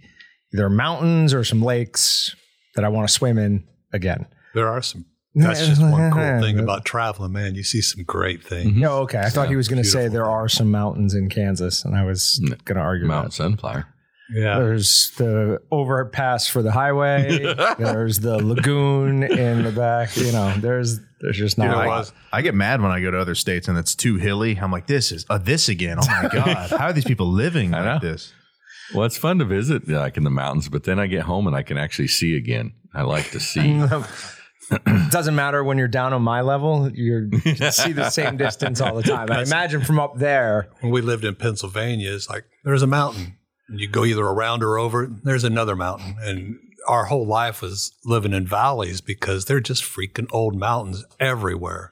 either mountains or some lakes that I want to swim in again. there are some. That's just one cool thing about traveling, man. You see some great things. Mhm. Oh, okay. I thought he was going to say there are some mountains in Kansas, and I was going to argue Mountain that. Sunflower. Yeah, There's the overpass for the highway. there's the lagoon in the back. You know, there's there's just not. You know a lot. I get mad when I go to other states and it's too hilly. I'm like, this is uh, this again. Oh my god, how are these people living I like know. this? Well, it's fun to visit like in the mountains, but then I get home and I can actually see again. I like to see. Doesn't matter when you're down on my level. You're, you see the same distance all the time. I imagine from up there. when we lived in Pennsylvania, it's like there's a mountain. And you go either around or over it, there's another mountain. And our whole life was living in valleys because they're just freaking old mountains everywhere.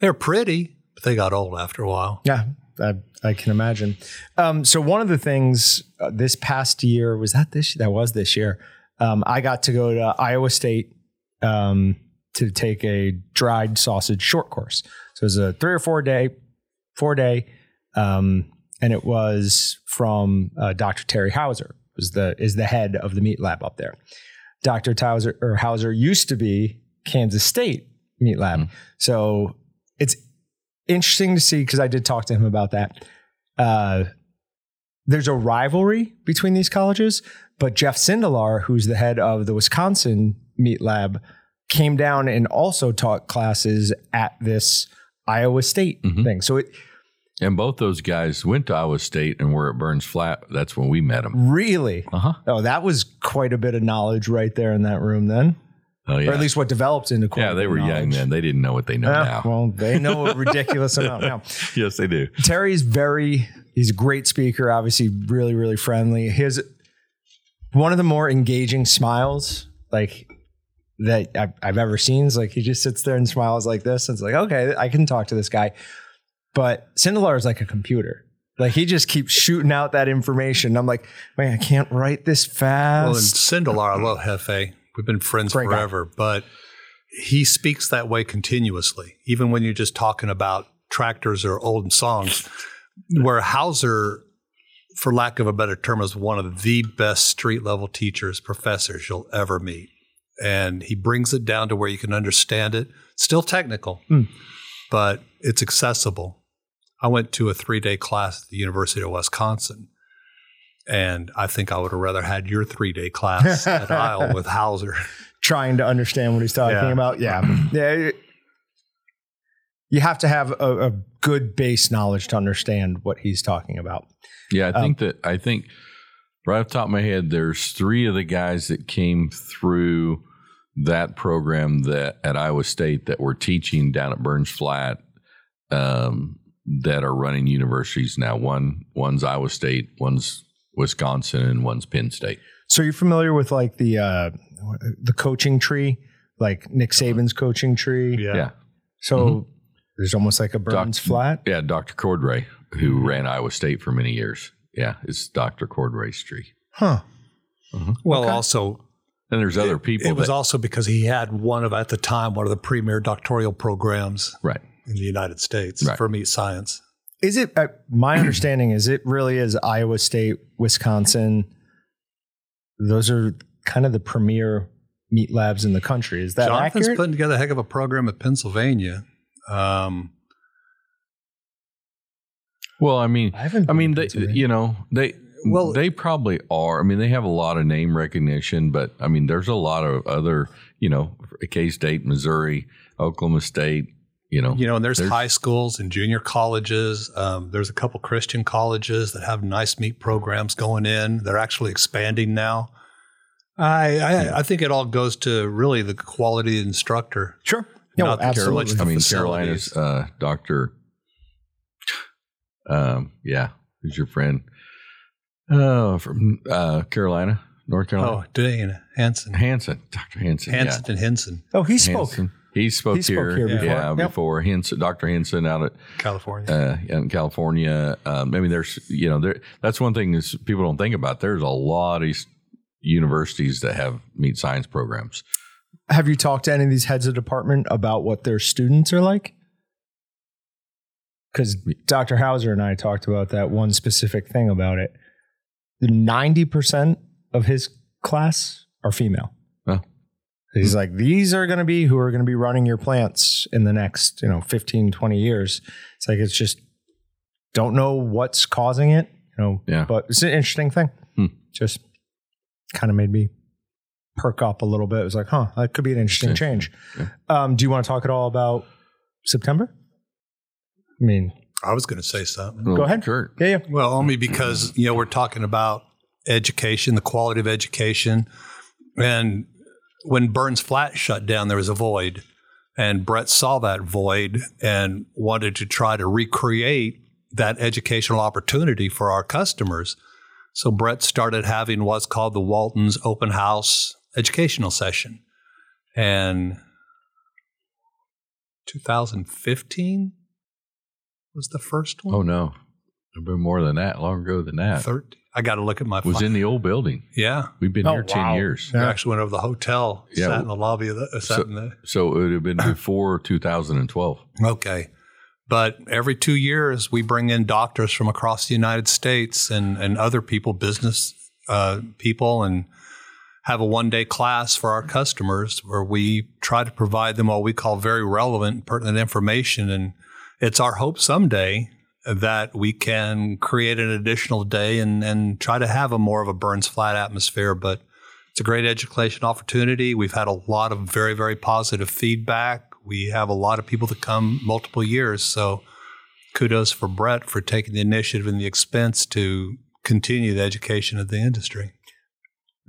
They're pretty, but they got old after a while. Yeah, I, I can imagine. Um, so one of the things uh, this past year was that this that was this year. Um, I got to go to Iowa State um, to take a dried sausage short course. So it was a three or four day, four day, um, and it was from uh, Dr. Terry Houser was the is the head of the meat lab up there. Dr. Houser or Houser used to be Kansas State meat lab, so it's interesting to see because I did talk to him about that. Uh, there's a rivalry between these colleges, but Jeff Sindelar, who's the head of the Wisconsin Meat Lab, came down and also taught classes at this Iowa State Mhm. thing. So it And both those guys went to Iowa State and were at Burns Flat. That's when we met them. really, Uh huh. oh, that was quite a bit of knowledge right there in that room then, Oh yeah. or at least what developed into. yeah, they were of young knowledge. then. They didn't know what they know Yeah, now. well, they know a ridiculous amount now. yes, they do. Terry's very he's a great speaker, obviously really, really friendly. His one of the more engaging smiles like that I've, I've ever seen is like he just sits there and smiles like this. And it's like, okay, I can talk to this guy. But Sindelar is like a computer. Like he just keeps shooting out that information. I'm like, man, I can't write this fast. Well, and. Sindelar, I love Hefe. We've been friends Great guy. forever, but he speaks that way continuously, even when you're just talking about tractors or old songs. Where Houser, for lack of a better term, is one of the best street level teachers, professors you'll ever meet. And he brings it down to where you can understand it. Still technical, Hmm. but it's accessible. I went to a three day class at the University of Wisconsin. And I think I would have rather had your three day class at Isle with Houser. trying to understand what he's talking Yeah. about. Yeah. yeah. You have to have a, a good base knowledge to understand what he's talking about. Yeah, I Um, think that I think right off the top of my head, there's three of the guys that came through that program that at Iowa State that we're teaching down at Burns Flat um, that are running universities now. One one's Iowa State, one's Wisconsin, and one's Penn State. So you're familiar with like the uh, the coaching tree, like Nick Saban's coaching tree. Yeah, So Mhm. there's almost like a Burns Doc- flat. yeah. Dr. Cordray, who ran Iowa State for many years. Yeah, it's Dr. Cordray's tree. Huh. Well, Okay. also, And there's other people. it was that, also because he had one of, at the time, one of the premier doctoral programs right. in the United States Right. for meat science. Is it uh, my understanding is it really is Iowa State, Wisconsin. Those are kind of the premier meat labs in the country. Is that Jonathan's accurate? putting together a heck of a program at Pennsylvania. Um, Well, I mean, I. I mean, they, you know, they Well- well, they probably are. I mean, they have a lot of name recognition, but I mean, there's a lot of other, you know, K State, Missouri, Oklahoma State, you know, you know, and there's, There's- high schools and junior colleges. Um, there's a couple Christian colleges that have nice meat programs going in. They're actually expanding now. I I, I think it all goes to really the quality of the instructor. sure. No, Not the absolutely. Carolina- I mean. Carolina's uh, Doctor. Um, yeah, who's your friend? Oh, from uh, Carolina, North Carolina. Oh, Carolina. Dana Hanson, Hanson, Doctor Hanson. yeah. Hanson and Henson, Oh, he spoke. Hanson. He spoke, He spoke here, here before. yeah, Yep. before Henson, Dr. Henson out at California. uh, in California. Um, I mean, there's you know, there that's one thing is people don't think about. There's a lot of these universities that have meat science programs. Have you talked to any of these heads of department about what their students are like? Because Dr. Houser and I talked about that one specific thing about it. The 90% of his class are female. Oh. He's like, these are going to be who are going to be running your plants in the next, you know, 15, 20 years. It's like, it's just, don't know what's causing it, you know, Yeah. but it's an interesting thing. Hmm. Just kind of made me perk up a little bit. It was like, huh, that could be an interesting change. Um, do you want to talk at all about September? I mean, I was going to say something. Go ahead. Sure. yeah, yeah. Well, only because you know we're talking about education, the quality of education, and when Burns Flat shut down, there was a void, and Brett saw that void and wanted to try to recreate that educational opportunity for our customers. So Brett started having what's called the Walton's Open House Educational Session, and 2015 was the first one. Oh no, there's been more than that. Longer ago than that. 13. I got to look at my. It was fi- in the old building. yeah. We've been Oh, here ten wow. years. We actually went over the hotel, Yeah, sat in the lobby of the, uh, sat So- in the. So it would have been before 2012. Okay. But every two years, we bring in doctors from across the United States and, and other people, business uh, people, and have a one day class for our customers where we try to provide them what we call very relevant, pertinent information. And it's our hope someday that we can create an additional day and, and try to have a more of a Burns Flat atmosphere. But it's a great education opportunity. We've had a lot of very, very positive feedback. We have a lot of people that come multiple years. So kudos for Brett for taking the initiative and the expense to continue the education of the industry.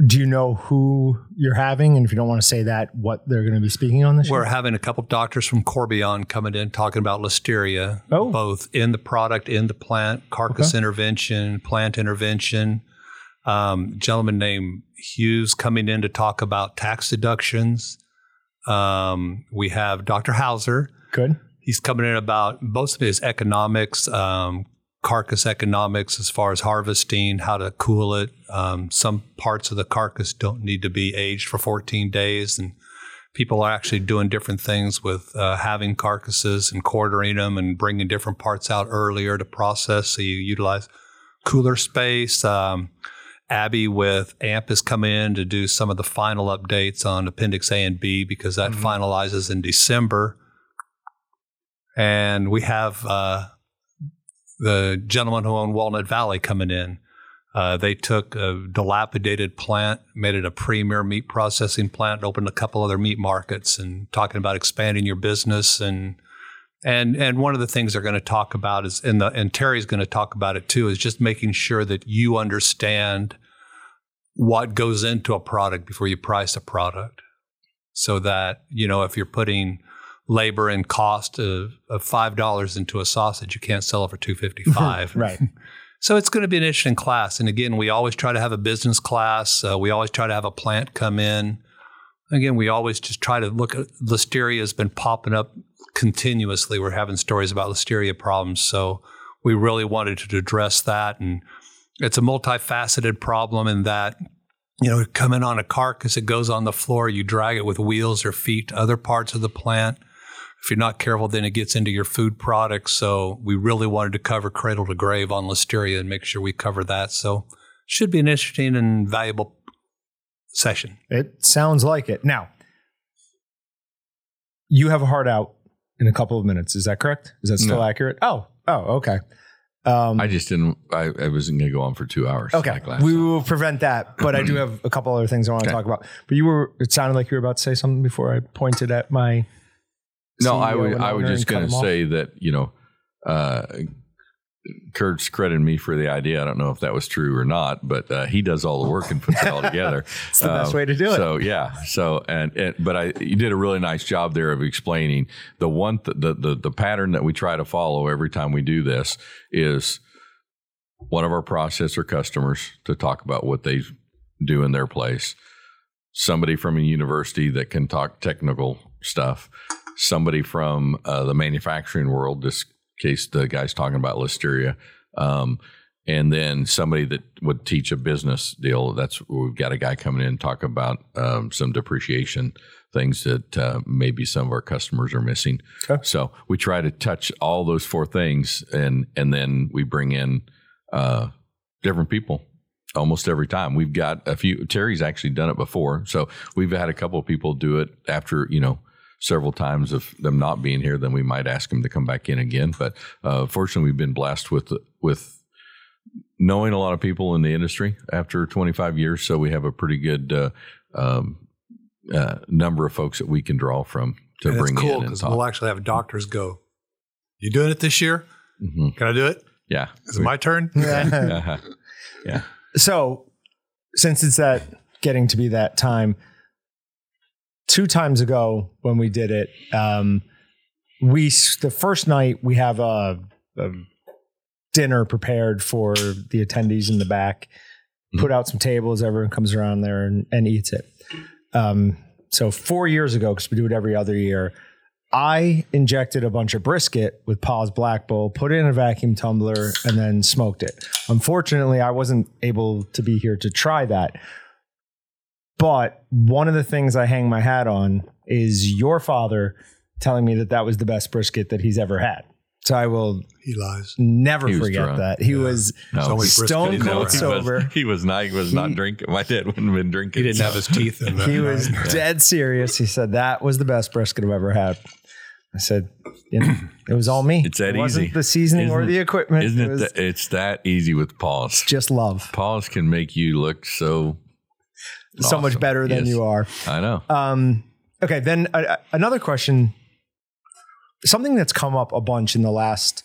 Do you know who you're having? And if you don't want to say that, what they're going to be speaking on this We're year? having a couple of doctors from Corbion coming in talking about listeria, Oh. both in the product, in the plant, carcass intervention, plant intervention. Um, gentleman named Hughes coming in to talk about tax deductions. Um, we have Dr. Houser. Good. He's coming in about most of his economics, um, carcass economics as far as harvesting, how to cool it. Um, some parts of the carcass don't need to be aged for 14 days, and people are actually doing different things with uh, having carcasses and quartering them and bringing different parts out earlier to process. So you utilize cooler space. Um, Abby with AMP has come in to do some of the final updates on Appendix A and B because that finalizes in December. And we have uh, the gentleman who owned Walnut Valley coming in. Uh, they took a dilapidated plant, made it a premier meat processing plant, opened a couple other meat markets, and talking about expanding your business and and and one of the things they're going to talk about is the and Terry's going to talk about it too is just making sure that you understand what goes into a product before you price a product, so that you know if you're putting labor and cost of, of five dollars into a sausage, you can't sell it for two fifty five. Right. So it's going to be an interesting class. And again, we always try to have a business class. Uh, we always try to have a plant come in. Again, we always just try to look at listeria has been popping up continuously. We're having stories about listeria problems. So we really wanted to address that. And it's a multifaceted problem in that, you know, coming on a carcass, it goes on the floor, you drag it with wheels or feet to other parts of the plant. If you're not careful, then it gets into your food products. So we really wanted to cover cradle to grave on listeria and make sure we cover that. So should be an interesting and valuable session. It sounds like it. Now, you have a hard out in a couple of minutes. Is that correct? Is that still No. accurate? Oh, oh, okay. Um, I just didn't. I, I wasn't going to go on for two hours. okay, like we time. will prevent that. But I do have a couple other things I want to Okay. talk about. But you were. It sounded like you were about to say something before I pointed at my. No, I was. I was just going to off. say that you know, uh, Kurt's credited me for the idea. I don't know if that was true or not, but uh, he does all the work and puts it all together. It's the best Um, way to do it. So yeah. So and, and but I you did a really nice job there of explaining the one th- the, the the pattern that we try to follow every time we do this is one of our processor customers to talk about what they do in their place. Somebody from a university that can talk technical stuff. Somebody from uh, the manufacturing world. This case, the guy's talking about listeria. Um, and then somebody that would teach a business deal. That's we've got a guy coming in and talk about um, some depreciation things that uh, maybe some of our customers are missing. Okay. So we try to touch all those four things, and and then we bring in uh, different people almost every time. We've got a few. Terry's actually done it before, so we've had a couple of people do it after you know several times of them not being here. Then we might ask them to come back in again. But uh, fortunately, we've been blessed with with knowing a lot of people in the industry after 25 years. So we have a pretty good uh, um, uh, number of folks that we can draw from to And bring cool in and because talk. we'll actually have doctors go, You doing it this year? Mhm. Can I do it? Yeah. Is it my turn? Uh-huh. yeah. So, since it's that getting to be that time, two times ago when we did it, um, we the first night we have a, a dinner prepared for the attendees in the back. Put out some tables, everyone comes around there and, and eats it. Um, so four years ago, because we do it every other year, I injected a bunch of brisket with Paws Black Bull, put it in a vacuum tumbler, and then smoked it. Unfortunately, I wasn't able to be here to try that. But one of the things I hang my hat on is your father telling me that that was the best brisket that he's ever had. So I will He lies. never He forget drunk. that. He was No. Always stone He didn't know cold it. he sober. Was, he was not. He was not drinking. My dad wouldn't have been drinking. He didn't have his teeth in there. he was dead serious. He said that was the best brisket I've ever had. I said, you know, it was all me. It's that it wasn't easy. The seasoning or Isn't the equipment. Isn't it it? was that it's that easy with Paul's. just love. Paul's can make you look so So much better than Yes. you are. I know. Um, okay, then uh, another question. Something that's come up a bunch in the last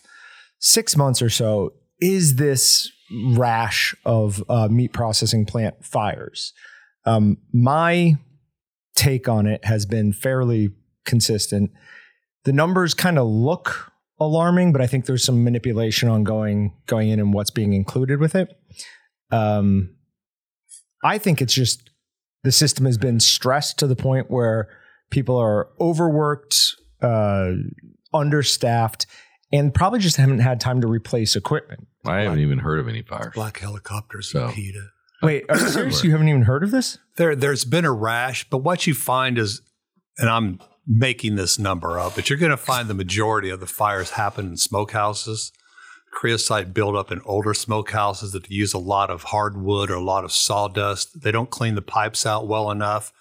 six months or so is this rash of uh, meat processing plant fires. Um, my take on it has been fairly consistent. The numbers kind of look alarming, but I think there's some manipulation on going going in and what's being included with it. Um, I think it's just the system has been stressed to the point where people are overworked, uh, understaffed, and probably just haven't had time to replace equipment. I haven't even heard of any fires. Black helicopters So- and PETA. Wait, are you serious? You haven't even heard of this? There, there's been a rash, but what you find is, and I'm making this number up, but you're going to find the majority of the fires happen in smokehouses. Creosote buildup in older smokehouses that use a lot of hardwood or a lot of sawdust. They don't clean the pipes out well enough.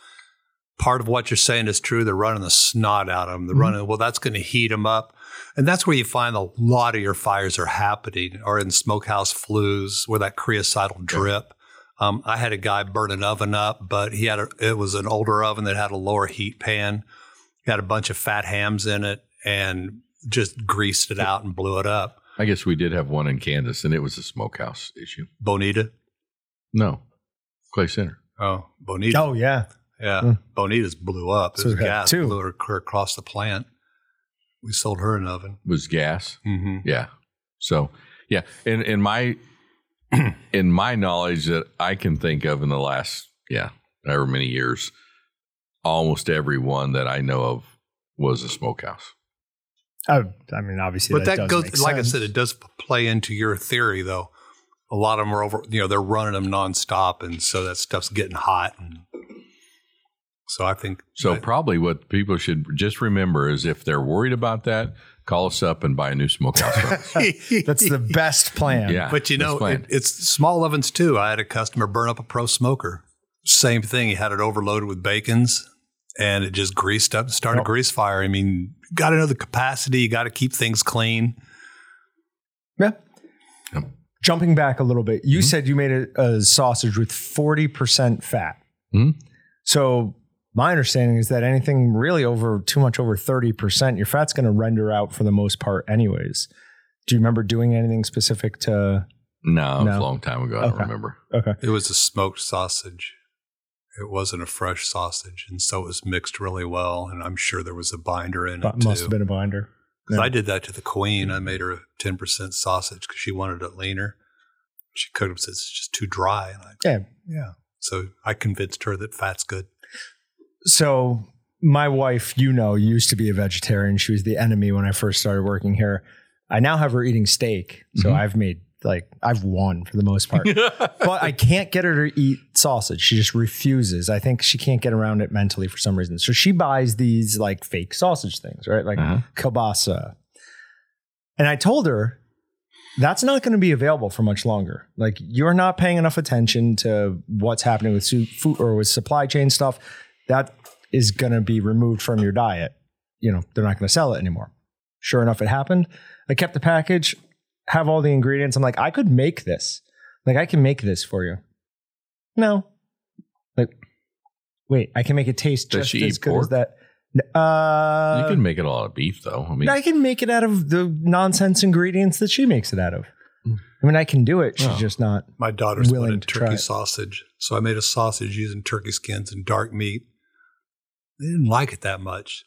Part of what you're saying is true. They're running the snot out of them. They're running, well, that's going to heat them up. And that's where you find a lot of your fires are happening, or in smokehouse flues where that creosote will drip. Um, I had a guy burn an oven up, but he had a, it was an older oven that had a lower heat pan. He had a bunch of fat hams in it and just greased it out and blew it up. I guess we did have one in Kansas, and it was a smokehouse issue. Bonita. No, Clay Center. Oh, Bonita. Oh yeah, yeah. Hmm. Bonita's blew up. So It was gas two. blew her across the plant. We sold her an oven. It was gas. Mm-hmm. Yeah. So yeah, in in my in my knowledge that I can think of in the last yeah however many years, almost every one that I know of was a smokehouse. Oh, I mean obviously, But that, does goes, make like I said, it does play into your theory, though. A lot of them are over, you know, they're running them nonstop, and so that stuff's getting hot. And so I think So I- probably what people should just remember is if they're worried about that, call us up and buy a new smokehouse. from. That's the best plan. Yeah. But you know, it, it's small ovens too. I had a customer burn up a pro smoker. Same thing. He had it overloaded with bacons and it just greased up, started a grease fire. I mean, got to know the capacity. You got to keep things clean. Yeah. Yep. Jumping back a little bit, you said you made a, a sausage with 40% fat. Mhm. So my understanding is that anything really over too much over 30%, your fat's going to render out for the most part anyways. Do you remember doing anything specific to no, it was a long time ago. I don't remember. Okay. It was a smoked sausage. It wasn't a fresh sausage. And so it was mixed really well. And I'm sure there was a binder in But it must too. have been a binder. Yeah. I did that to the queen. I made her a 10% sausage because she wanted it leaner. She cooked it, says it's just too dry. And I, Yeah. yeah. So I convinced her that fat's good. So my wife, you know, used to be a vegetarian. She was the enemy when I first started working here. I now have her eating steak. So Mhm. I've made like I've won for the most part. but I can't get her to eat sausage. She just refuses. I think she can't get around it mentally for some reason. So she buys these like fake sausage things, right? Like Uh-huh. kielbasa. And I told her that's not going to be available for much longer. Like you're not paying enough attention to what's happening with food or with supply chain stuff. That is going to be removed from your diet. You know, they're not going to sell it anymore. Sure enough, it happened. I kept the package, have all the ingredients. I'm like, I could make this. Like, I can make this for you. No. Like, wait, I can make it taste Does just she as eat good as that. Uh, you can make it all out of beef, though. I mean, I can make it out of the nonsense ingredients that she makes it out of. I mean, I can do it. She's Oh. just not. My daughter's Willing wanted to try turkey it. sausage. So I made a sausage using turkey skins and dark meat. They didn't like it that much.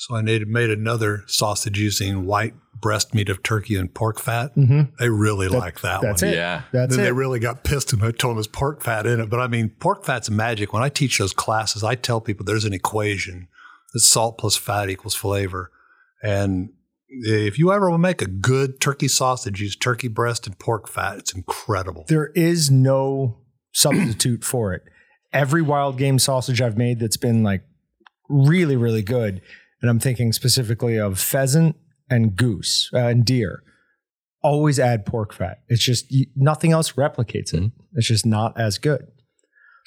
So I made, made another sausage using white breast meat of turkey and pork fat. Mhm. They really like that That's one. it. yeah. That's then it. they really got pissed and I told them there's pork fat in it. But I mean, pork fat's magic. When I teach those classes, I tell people there's an equation that salt plus fat equals flavor. And if you ever will make a good turkey sausage, use turkey breast and pork fat. It's incredible. there is no substitute for it. Every wild game sausage I've made that's been like really, really good, and I'm thinking specifically of pheasant and goose uh, and deer, always add pork fat. It's just you, nothing else replicates it. It's just not as good.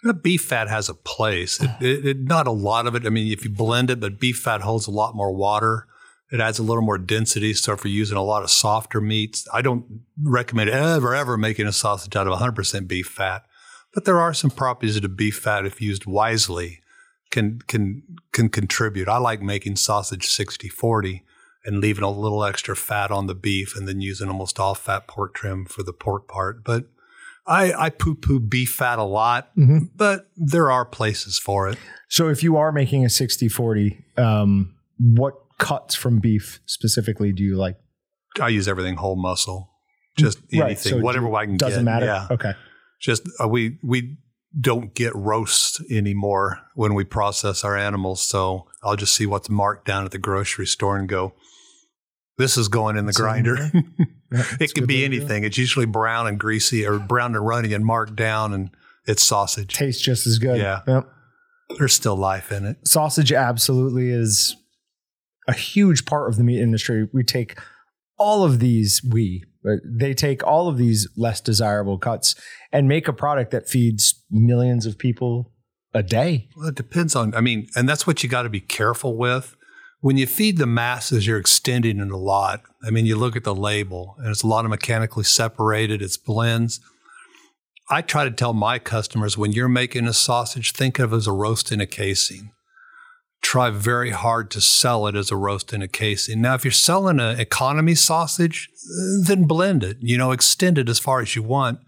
The beef fat has a place. It, it, it- not a lot of it. I mean, if you blend it, but beef fat holds a lot more water It adds a little more density. So if you're using a lot of softer meats, I don't recommend ever, ever making a sausage out of 100% beef fat. But there are some properties of beef fat, if used wisely, can can can contribute. I like making sausage 60-40 and leaving a little extra fat on the beef and then using almost all fat pork trim for the pork part. But I, I poo poo beef fat a lot, Mhm. but there are places for it. So if you are making a 60 40, um, what cuts from beef specifically do you like? I use everything whole muscle, just Right, anything, so whatever I can get. Doesn't matter. Yeah, Okay. just uh, we we don't get roasts anymore when we process our animals. So I'll just see what's marked down at the grocery store and go. This is going in the grinder. Yeah, it could be way to do it. anything. It's usually brown and greasy or brown and runny and marked down, and it's sausage. Tastes just as good. Yeah. Yep. There's still life in it. sausage absolutely is a huge part of the meat industry. We take all of these, we, Uh, they take all of these less desirable cuts and make a product that feeds millions of people a day. Well, it depends on, I mean, and that's what you got to be careful with. When you feed the masses, you're extending it a lot. I mean, you look at the label, and it's a lot of mechanically separated, it's blends. I try to tell my customers when you're making a sausage, think of it as a roast in a casing. Try very hard to sell it as a roast in a casing. Now, if you're selling an economy sausage, then blend it, you know, extend it as far as you want.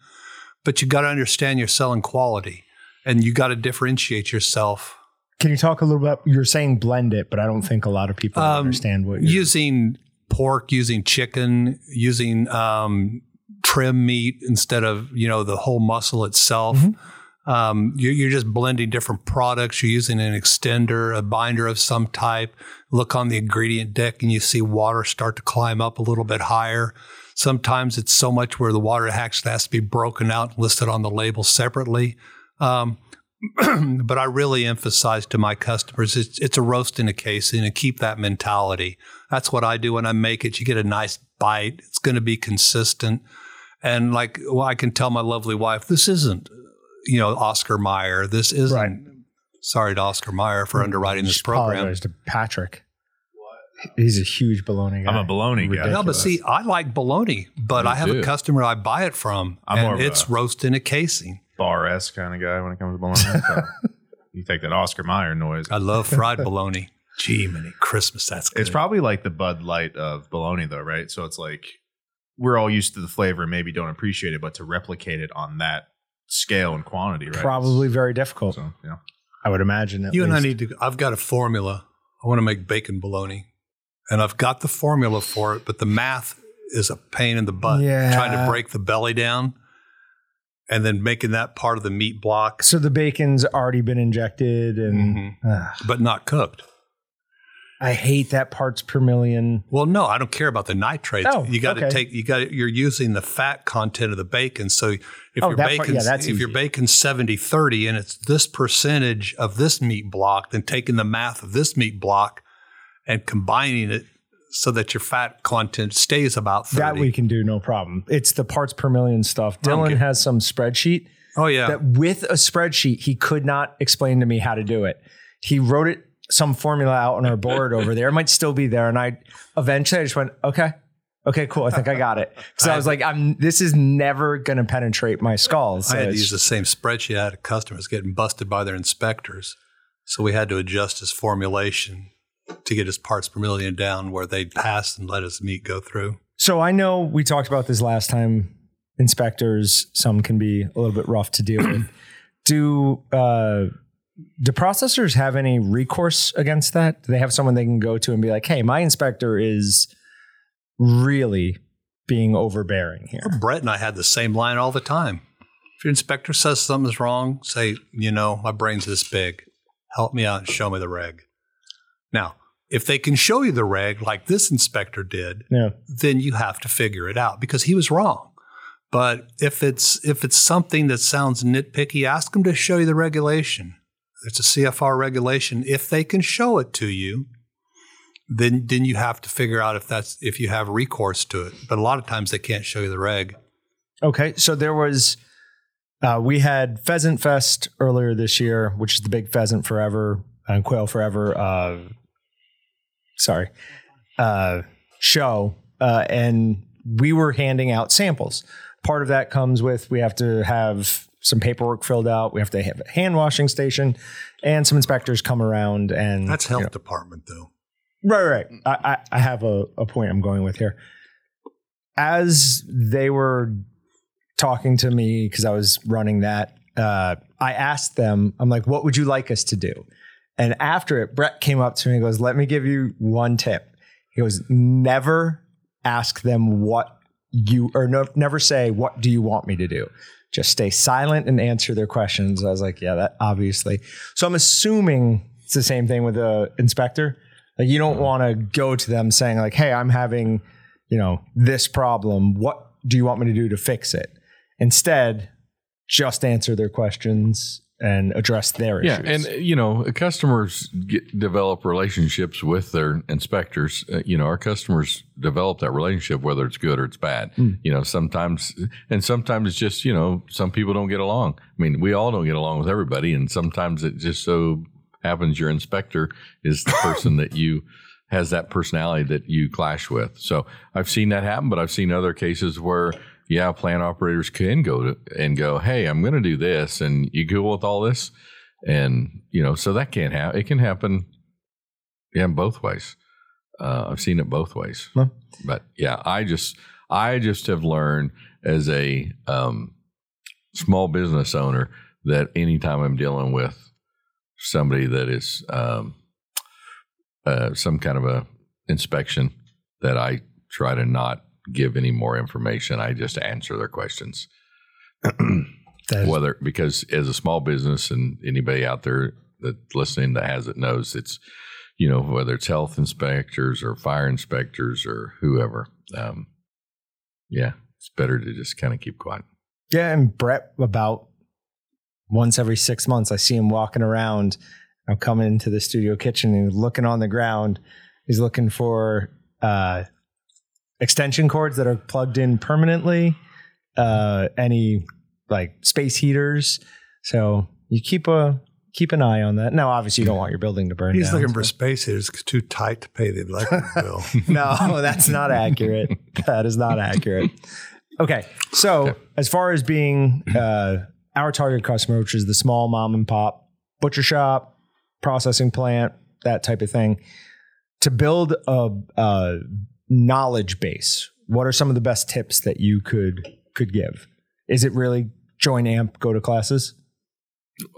But you got to understand you're selling quality and you got to differentiate yourself Can you talk a little bit? You're saying blend it, but I don't think a lot of people Um, understand what you're using pork, using chicken, using um, trim meat instead of you know the whole muscle itself. Um, you're, you're just blending different products. You're using an extender, a binder of some type. Look on the ingredient deck, and you see water start to climb up a little bit higher. Sometimes it's so much where the water actually has to be broken out and listed on the label separately. Um, but I really emphasize to my customers it's, it's a roast in a casing and keep that mentality. That's what I do when I make it. You get a nice bite. It's going to be consistent. And like well, I can tell my lovely wife, this isn't, you know, Oscar Mayer. This isn't. Right. Sorry to Oscar Mayer for underwriting this program. apologize to Patrick. He's a huge baloney guy. I'm a baloney guy. No, but see, I like bologna, but Me I have too. a customer I buy it from, I'm more and of it's a- roast in a casing. Bar S kind of guy when it comes to bologna. So you take that Oscar Mayer noise. I love fried bologna. Gee, many Christmas, that's good. It's probably like the Bud Light of bologna, though, right? So it's like we're all used to the flavor and maybe don't appreciate it, but to replicate it on that scale and quantity, right? Probably very difficult. So, yeah. I would imagine. At You and I need to. I've got a formula. I want to make bacon bologna, and I've got the formula for it. But the math is a pain in the butt. Yeah. Trying to break the belly down, and then making that part of the meat block, So the bacon's already been injected, and Mhm. Ah, but not cooked. I hate that parts per million. Well, no, I don't care about the nitrates. Oh, you got to okay. take. You got. You're using the fat content of the bacon. So if Oh, your bacon, yeah, if your easy. bacon's 70, 30 and it's this percentage of this meat block, then taking the math of this meat block and combining it so that your fat content stays about 30. That we can do no problem. It's the parts per million stuff. Dylan has some spreadsheet oh yeah. that with a spreadsheet, he could not explain to me how to do it. He wrote it some formula out on our board over there. It might still be there. And I eventually I just went, okay, okay, cool. I think I got it. So I was like, I'm this is never gonna penetrate my skull. So I had to use the same spreadsheet. I had a customers getting busted by their inspectors. So we had to adjust his formulation to get his parts per million down where they'd pass and let his meat go through. So I know we talked about this last time. Inspectors, some can be a little bit rough to deal with. Do uh, do processors have any recourse against that? Do they have someone they can go to and be like, "Hey, my inspector is really being overbearing here." Brett and I had the same line all the time. If your inspector says something's wrong, say, you know, my brain's this big. Help me out and show me the reg. Now, if they can show you the reg like this inspector did, Yeah. then you have to figure it out because he was wrong. But if it's if it's something that sounds nitpicky, ask them to show you the regulation. It's a CFR regulation. If they can show it to you, then then you have to figure out if that's if you have recourse to it. But a lot of times they can't show you the reg. Okay, so there was uh, we had Pheasant Fest earlier this year, which is the big pheasant forever and quail forever. Uh, sorry, uh, show, uh, and we were handing out samples. Part of that comes with we have to have some paperwork filled out. We have to have a hand washing station, and some inspectors come around and That's health department, though. Right, right. I, I, I have a, a point I'm going with here. As they were talking to me, because I was running that, uh, I asked them, I'm like, what would you like us to do? And after it, Brett came up to me and goes, let me give you one tip. He goes, never ask them what you, or no, never say, what do you want me to do? Just stay silent and answer their questions. I was like, yeah, that obviously. So I'm assuming it's the same thing with the inspector. Like you don't want to go to them saying like, "Hey, I'm having, you know, this problem. What do you want me to do to fix it?" Instead, just answer their questions and address their Yeah, issues. and uh, you know, customers get, develop relationships with their inspectors. Uh, you know, our customers develop that relationship whether it's good or it's bad. You know, sometimes and sometimes it's just you know some people don't get along. I mean, we all don't get along with everybody, and sometimes it just so happens your inspector is the person that you has that personality that you clash with. So I've seen that happen, but I've seen other cases where yeah, plant operators can go to, and go, hey, I'm going to do this, and you go with all this, and you know, so that can't happen. It can happen, yeah, both ways. Uh, I've seen it both ways, Huh. but yeah, I just I just have learned as a um, small business owner that anytime I'm dealing with somebody that is um, uh, some kind of a inspection, that I try to not give any more information. I just answer their questions. Whether because as a small business and anybody out there that listening that has it knows it's you know whether it's health inspectors or fire inspectors or whoever. Um, yeah, it's better to just kind of keep quiet. yeah, and Brett about once every six months, I see him walking around. I'm coming into the studio kitchen and looking on the ground. He's looking for uh, extension cords that are plugged in permanently, uh, any like space heaters. So you keep a keep an eye on that. Now, obviously, you don't want your building to burn. He's down, looking for space heaters. It's too tight to pay the electric bill. no, that's not accurate. That is not accurate. Okay. So, as far as being uh, our target customer, which is the small mom and pop butcher shop, processing plant, that type of thing, to build a, a knowledge base, what are some of the best tips that you could could give? Is it really join AMP, go to classes?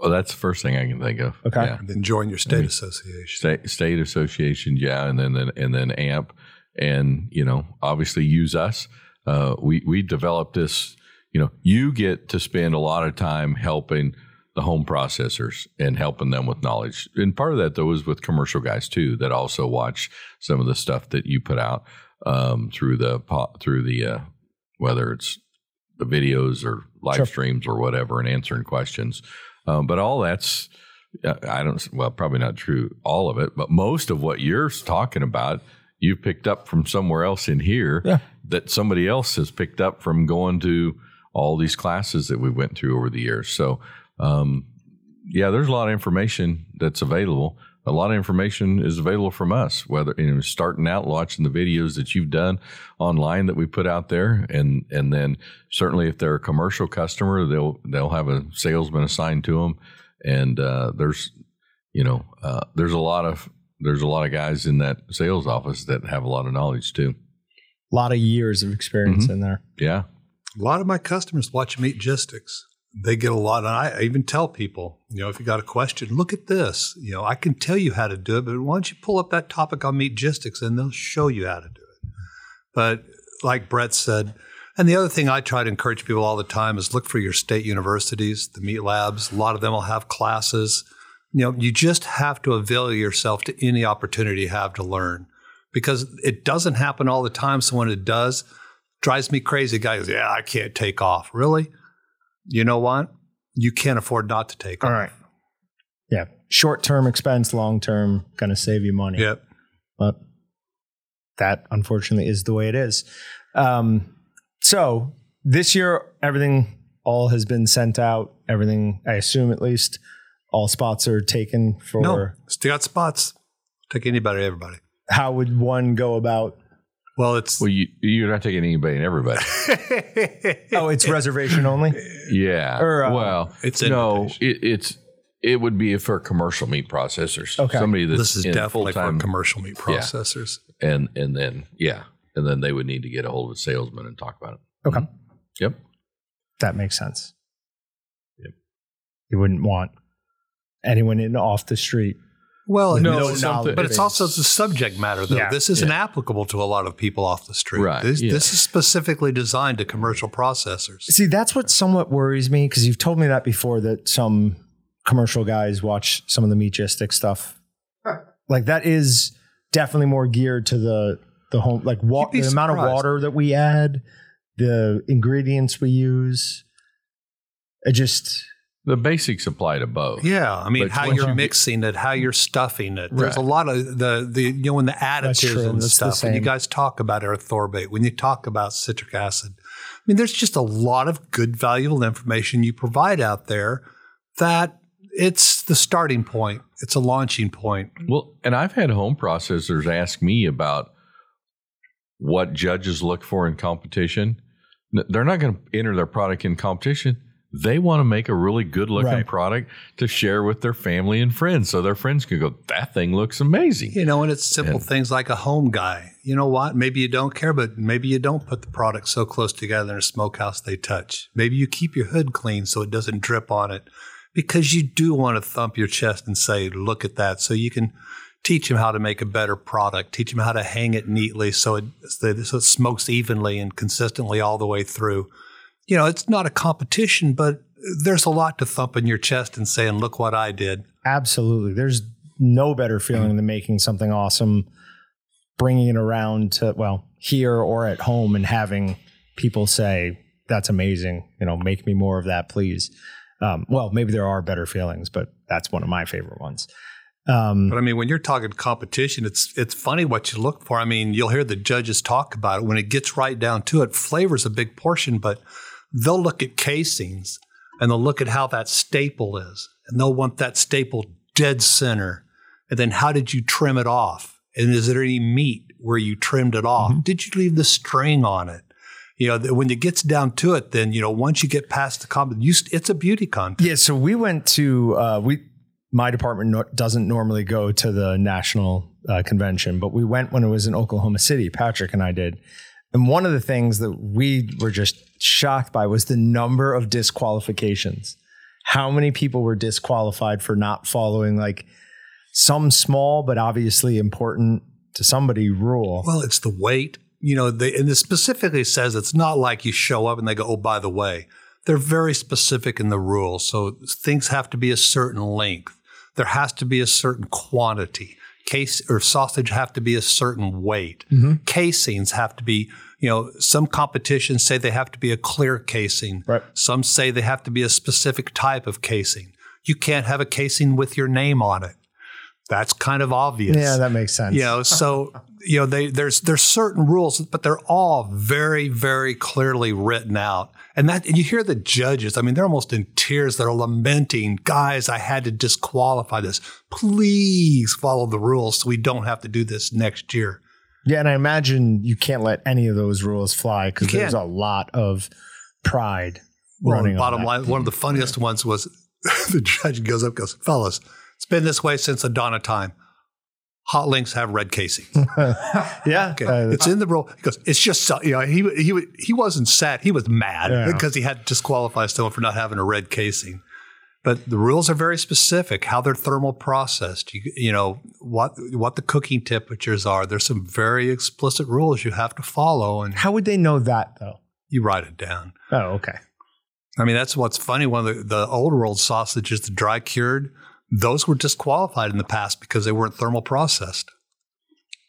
Well, that's the first thing I can think of. Okay. Yeah. And then join your state association. state state association, yeah, and then then- and then AMP, and you know, obviously use us. Uh, we we developed this. You know, you get to spend a lot of time helping the home processors and helping them with knowledge. And part of that though is with commercial guys too that also watch some of the stuff that you put out um, through the through the uh, whether it's the videos or live Sure. streams or whatever and answering questions. Um, but all that's uh, I don't well probably not true all of it, but most of what you're talking about you picked up from somewhere else in here Yeah. that somebody else has picked up from going to all these classes that we went through over the years. So um, yeah, there's a lot of information that's available. A lot of information is available from us, whether you know, starting out watching the videos that you've done online that we put out there, and and then certainly if they're a commercial customer, they'll they'll have a salesman assigned to them, and uh, there's you know uh, there's a lot of there's a lot of guys in that sales office that have a lot of knowledge too. A lot of years of experience in there. Yeah, A lot of my customers watch Meat Gistics. They get a lot, and I even tell people, you know, if you got a question, look at this. You know, I can tell you how to do it, but why don't you pull up that topic on Meatgistics and they'll show you how to do it. But like Brett said, and the other thing I try to encourage people all the time is look for your state universities, the meat labs. A lot of them will have classes. You know, you just have to avail yourself to any opportunity you have to learn because it doesn't happen all the time. So when it does, drives me crazy. Guys, Yeah, I can't take off. Really? You know what? You can't afford not to take All off. right. Yeah. Short term expense, long term, going to save you money. Yep. But that unfortunately is the way it is. Um, so this year, everything all has been sent out. Everything, I assume at least, all spots are taken for. No, still got spots. Take anybody, everybody. how would one go about? Well, it's Well, you you're not taking anybody and everybody. Oh, it's reservation only. Yeah. Or, uh, well, it's no. It, it's it would be for commercial meat processors. Okay. Somebody that's this is in definitely for full-time- commercial meat Yeah. processors. and and then yeah, and then they would need to get a hold of a salesman and talk about it. Okay. Yep. That makes sense. Yep. You wouldn't want anyone in off the street. Well, No, no, it's something- but it's also the subject matter, though. Yeah. This isn't applicable to a lot of people off the street. Right, This, yeah. this is specifically designed to commercial processors. See, that's what somewhat worries me because you've told me that before that some commercial guys watch some of the Meatgistic stuff. Like that is definitely more geared to the the home like wa- You'd be the amount of water that we add, the ingredients we use. It just The basics apply to both. Yeah, I mean, But how you're you- mixing it, how you're stuffing it. There's Right. a lot of the the you know, and the additives and That's stuff. When you guys talk about erythorbate, when you talk about citric acid, I mean, there's just a lot of good, valuable information you provide out there that it's the starting point. It's a launching point. Well, and I've had home processors ask me about what judges look for in competition. They're not going to enter their product in competition. They want to make a really good looking Right. product to share with their family and friends so their friends can go, that thing looks amazing. You know, and it's simple And- things like a home guy. You know what? Maybe you don't care, but maybe you don't put the product so close together in a smokehouse they touch. Maybe you keep your hood clean so it doesn't drip on it because you do want to thump your chest and say, look at that. So you can teach them how to make a better product, teach them how to hang it neatly so it, so it smokes evenly and consistently all the way through. You know, it's not a competition, but there's a lot to thump in your chest and saying, look what I did. absolutely there's no better feeling than making something awesome, bringing it around to well here or at home and having people say that's amazing. You know, make me more of that, please. Um, well, maybe there are better feelings, but that's one of my favorite ones. Um, But I mean, when you're talking competition, it's it's funny what you look for. I mean, you'll hear the judges talk about it when it gets right down to it. Flavor's a big portion, but they'll look at casings and they'll look at how that staple is, and they'll want that staple dead center. And then how did you trim it off? And is there any meat where you trimmed it off? Did you leave the string on it? You know, when it gets down to it, then you know once you get past the comp, it's a beauty contest. Yeah, so we went to uh, we. My department no, doesn't normally go to the national uh, convention, but we went when it was in Oklahoma City. Patrick and I did, and one of the things that we were just shocked by was the number of disqualifications. How many people were disqualified for not following like some small but obviously important to somebody rule? Well, it's the weight. You know, they, and it specifically says it's not like you show up and they go, oh, by the way. They're very specific in the rules. So things have to be a certain length. There has to be a certain quantity. Case or sausage have to be a certain weight. Mm-hmm. Casings have to be, you know, some competitions say they have to be a clear casing. Right. Some say they have to be a specific type of casing. You can't have a casing with your name on it. That's kind of obvious. yeah, that makes sense. You know, so you know, they there's there's certain rules, but they're all very very clearly written out. And that and you hear the judges. I mean, they're almost in tears. They're lamenting, guys. I had to disqualify this. Please follow the rules so we don't have to do this next year. Yeah, and I imagine you can't let any of those rules fly because there's a lot of pride Well, running. on bottom that. line, one of the funniest ones was the judge goes up, goes, fellas, it's been this way since the dawn of time. Hot links have red casings. Yeah, Okay. uh, it's in the rule. He goes, it's just, so- you know, he, he, he wasn't sad. He was mad Yeah. because he had to disqualify someone for not having a red casing. But the rules are very specific, how they're thermal processed, you, you know, what, what the cooking temperatures are. There's some very explicit rules you have to follow and how would they know that though? you write it down. Oh, okay. I mean, that's what's funny. One of the, the old world sausages, the dry cured, those were disqualified in the past because they weren't thermal processed.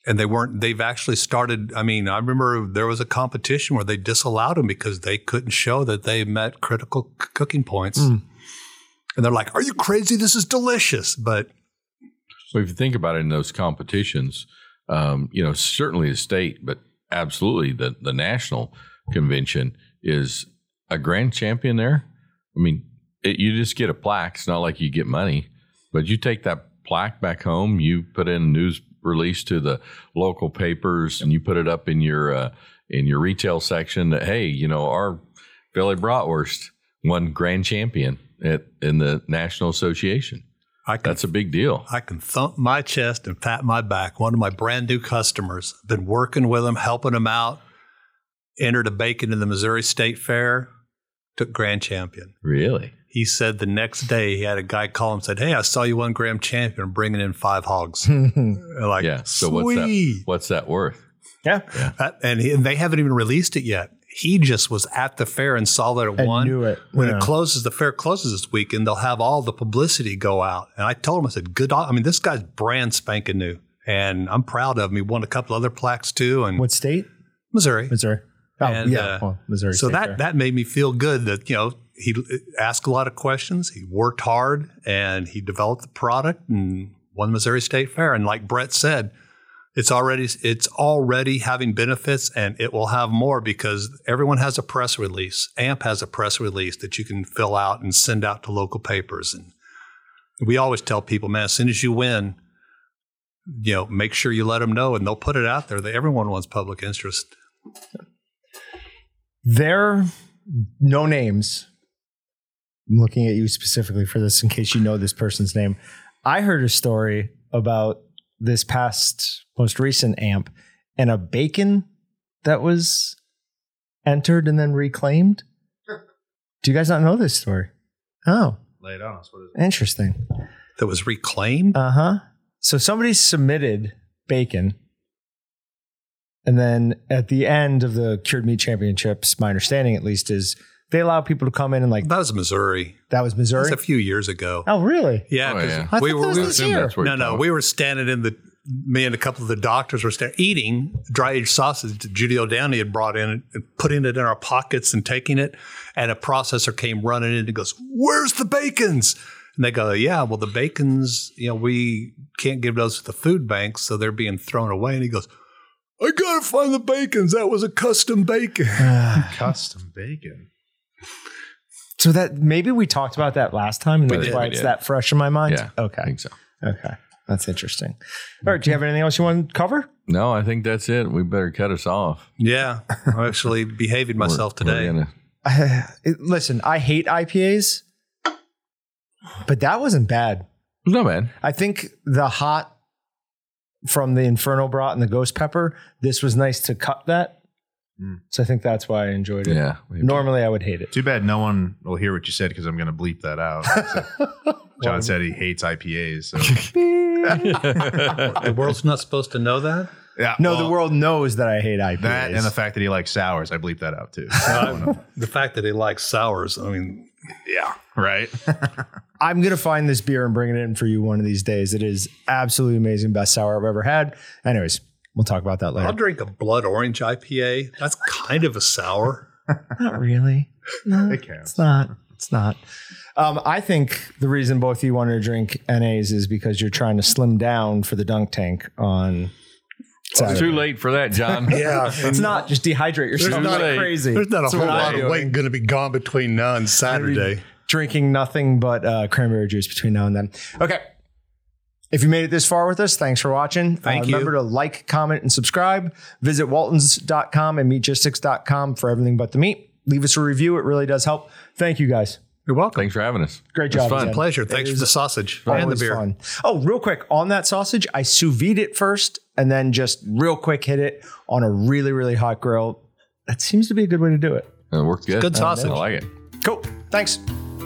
And they weren't, they've actually started. I mean, I remember there was a competition where they disallowed them because they couldn't show that they met critical c- cooking points. Mm. And they're like, Are you crazy? This is delicious. But So if you think about it in those competitions, um, you know, certainly the state, but absolutely the, the national convention is a grand champion there. I mean, it, you just get a plaque. It's not like you get money, but you take that plaque back home, you put in a news release to the local papers and you put it up in your uh, in your retail section that hey, you know our Philly bratwurst won grand champion at in the national association. I can, That's a big deal. I can thump my chest and pat my back. One of my brand new customers, been working with them, helping them out. Entered a bacon in the Missouri State Fair, took grand champion. Really? He said the next day he had a guy call him and said, "Hey, I saw you won grand champion, I'm bringing in five hogs." like, Yeah. So what's that? What's that worth? yeah. That- uh, and, he, and they haven't even released it yet. He just was at the fair and saw that it And won. knew it. When Yeah. it closes, the fair closes this weekend. They'll have all the publicity go out. And I told him, I said, "Good. I mean, this guy's brand spanking new, and I'm proud of him. He won a couple other plaques too, and What state? Missouri. Missouri. Oh, And, yeah. uh, well, Missouri. So that Fair. that made me feel good that you know he asked a lot of questions. He worked hard and he developed the product and won Missouri State Fair. And like Brett said, it's already it's already having benefits and it will have more because everyone has a press release. AMP has a press release that you can fill out and send out to local papers. And we always tell people, man, as soon as you win, you know, make sure you let them know and they'll put it out there that everyone wants public interest. There, no names. I'm looking at you specifically for this in case you know this person's name. I heard a story about this past most recent amp and a bacon that was entered and then reclaimed. Do you guys not know this story? Oh, Lay it on us. What is it? interesting. That was reclaimed. Uh huh. So somebody submitted bacon. And then at the end of the Cured Meat Championships, my understanding at least is they allow people to come in and like That was Missouri. that was That was Missouri. a few years ago. Oh, really? Yeah, Oh, 'cause yeah. I we thought were that was we- this year. no, no, we were standing in the me and a couple of the doctors were standing eating dry aged sausage that Judy O'Downey had brought in and putting it in our pockets and taking it, and a processor came running in and goes, "Where's the bacons?" And they go, "Yeah, well, the bacons, you know, we can't give those to the food banks, so they're being thrown away." And he goes. I gotta find the bacons. That was a custom bacon. Ah. Custom bacon. So that maybe we talked about that last time, and We that's did, why we it's did. that fresh in my mind. Yeah. I Okay. think so. Okay. That's interesting. All right. Do you have anything else you want to cover? No, I think that's it. We better cut us off. Yeah, I'm actually behaving myself We're- today. we're gonna- It- listen, I hate IPAs, but that wasn't bad. It's not bad. I think the hot from the Inferno brought and the Ghost Pepper, this was nice to cut that. Mm. So I think that's why I enjoyed it. Yeah. Normally I would hate it. Too bad no one will hear what you said because I'm going to bleep that out. So Jon said he hates IPAs. So the world's not supposed to know that. yeah, No, well, the world knows that I hate IPAs. that and the fact that he likes sours, I bleep that out too. the fact that he likes sours. I mean, yeah, right. I'm gonna find this beer and bring it in for you one of these days. It is absolutely amazing, best sour I've ever had. Anyways, we'll talk about that later. I'll drink a blood orange IPA. That's kind of a sour. Not really. No, It counts. it's not. It's not. Um, I think the reason both of you wanted to drink NAs is because you're trying to slim down for the dunk tank on It's Saturday. too late for that, Jon. Yeah, It's not just dehydrate yourself. not- like crazy. There's not a That's whole lot of weight going to be gone between now and Saturday. Drinking nothing but uh, cranberry juice between now and then. Okay. If you made it this far with us, thanks for watching. Thank uh, you. Remember to like, comment, and subscribe. Visit waltons.com and meatgistics.com for everything but the meat. Leave us a review. It really does help. Thank you guys. You're welcome. Thanks for having us. Great It was job, fun. Jen. Pleasure. Thanks It for the sausage and the beer. fun. Oh, real quick on that sausage, I sous vide it first and then just real quick hit it on a really, really hot grill. That seems to be a good way to do it. It worked good. good sausage. I like it. Cool. Thanks.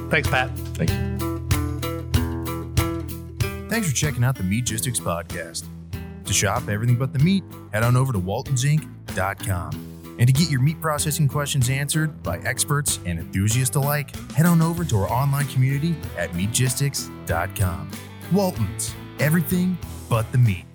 Thanks, Pat. Thank you. Thanks for checking out the Meatgistics podcast. To shop everything but the meat, head on over to waltonsinc.com. And to get your meat processing questions answered by experts and enthusiasts alike, head on over to our online community at meatgistics.com. Waltons, everything but the meat.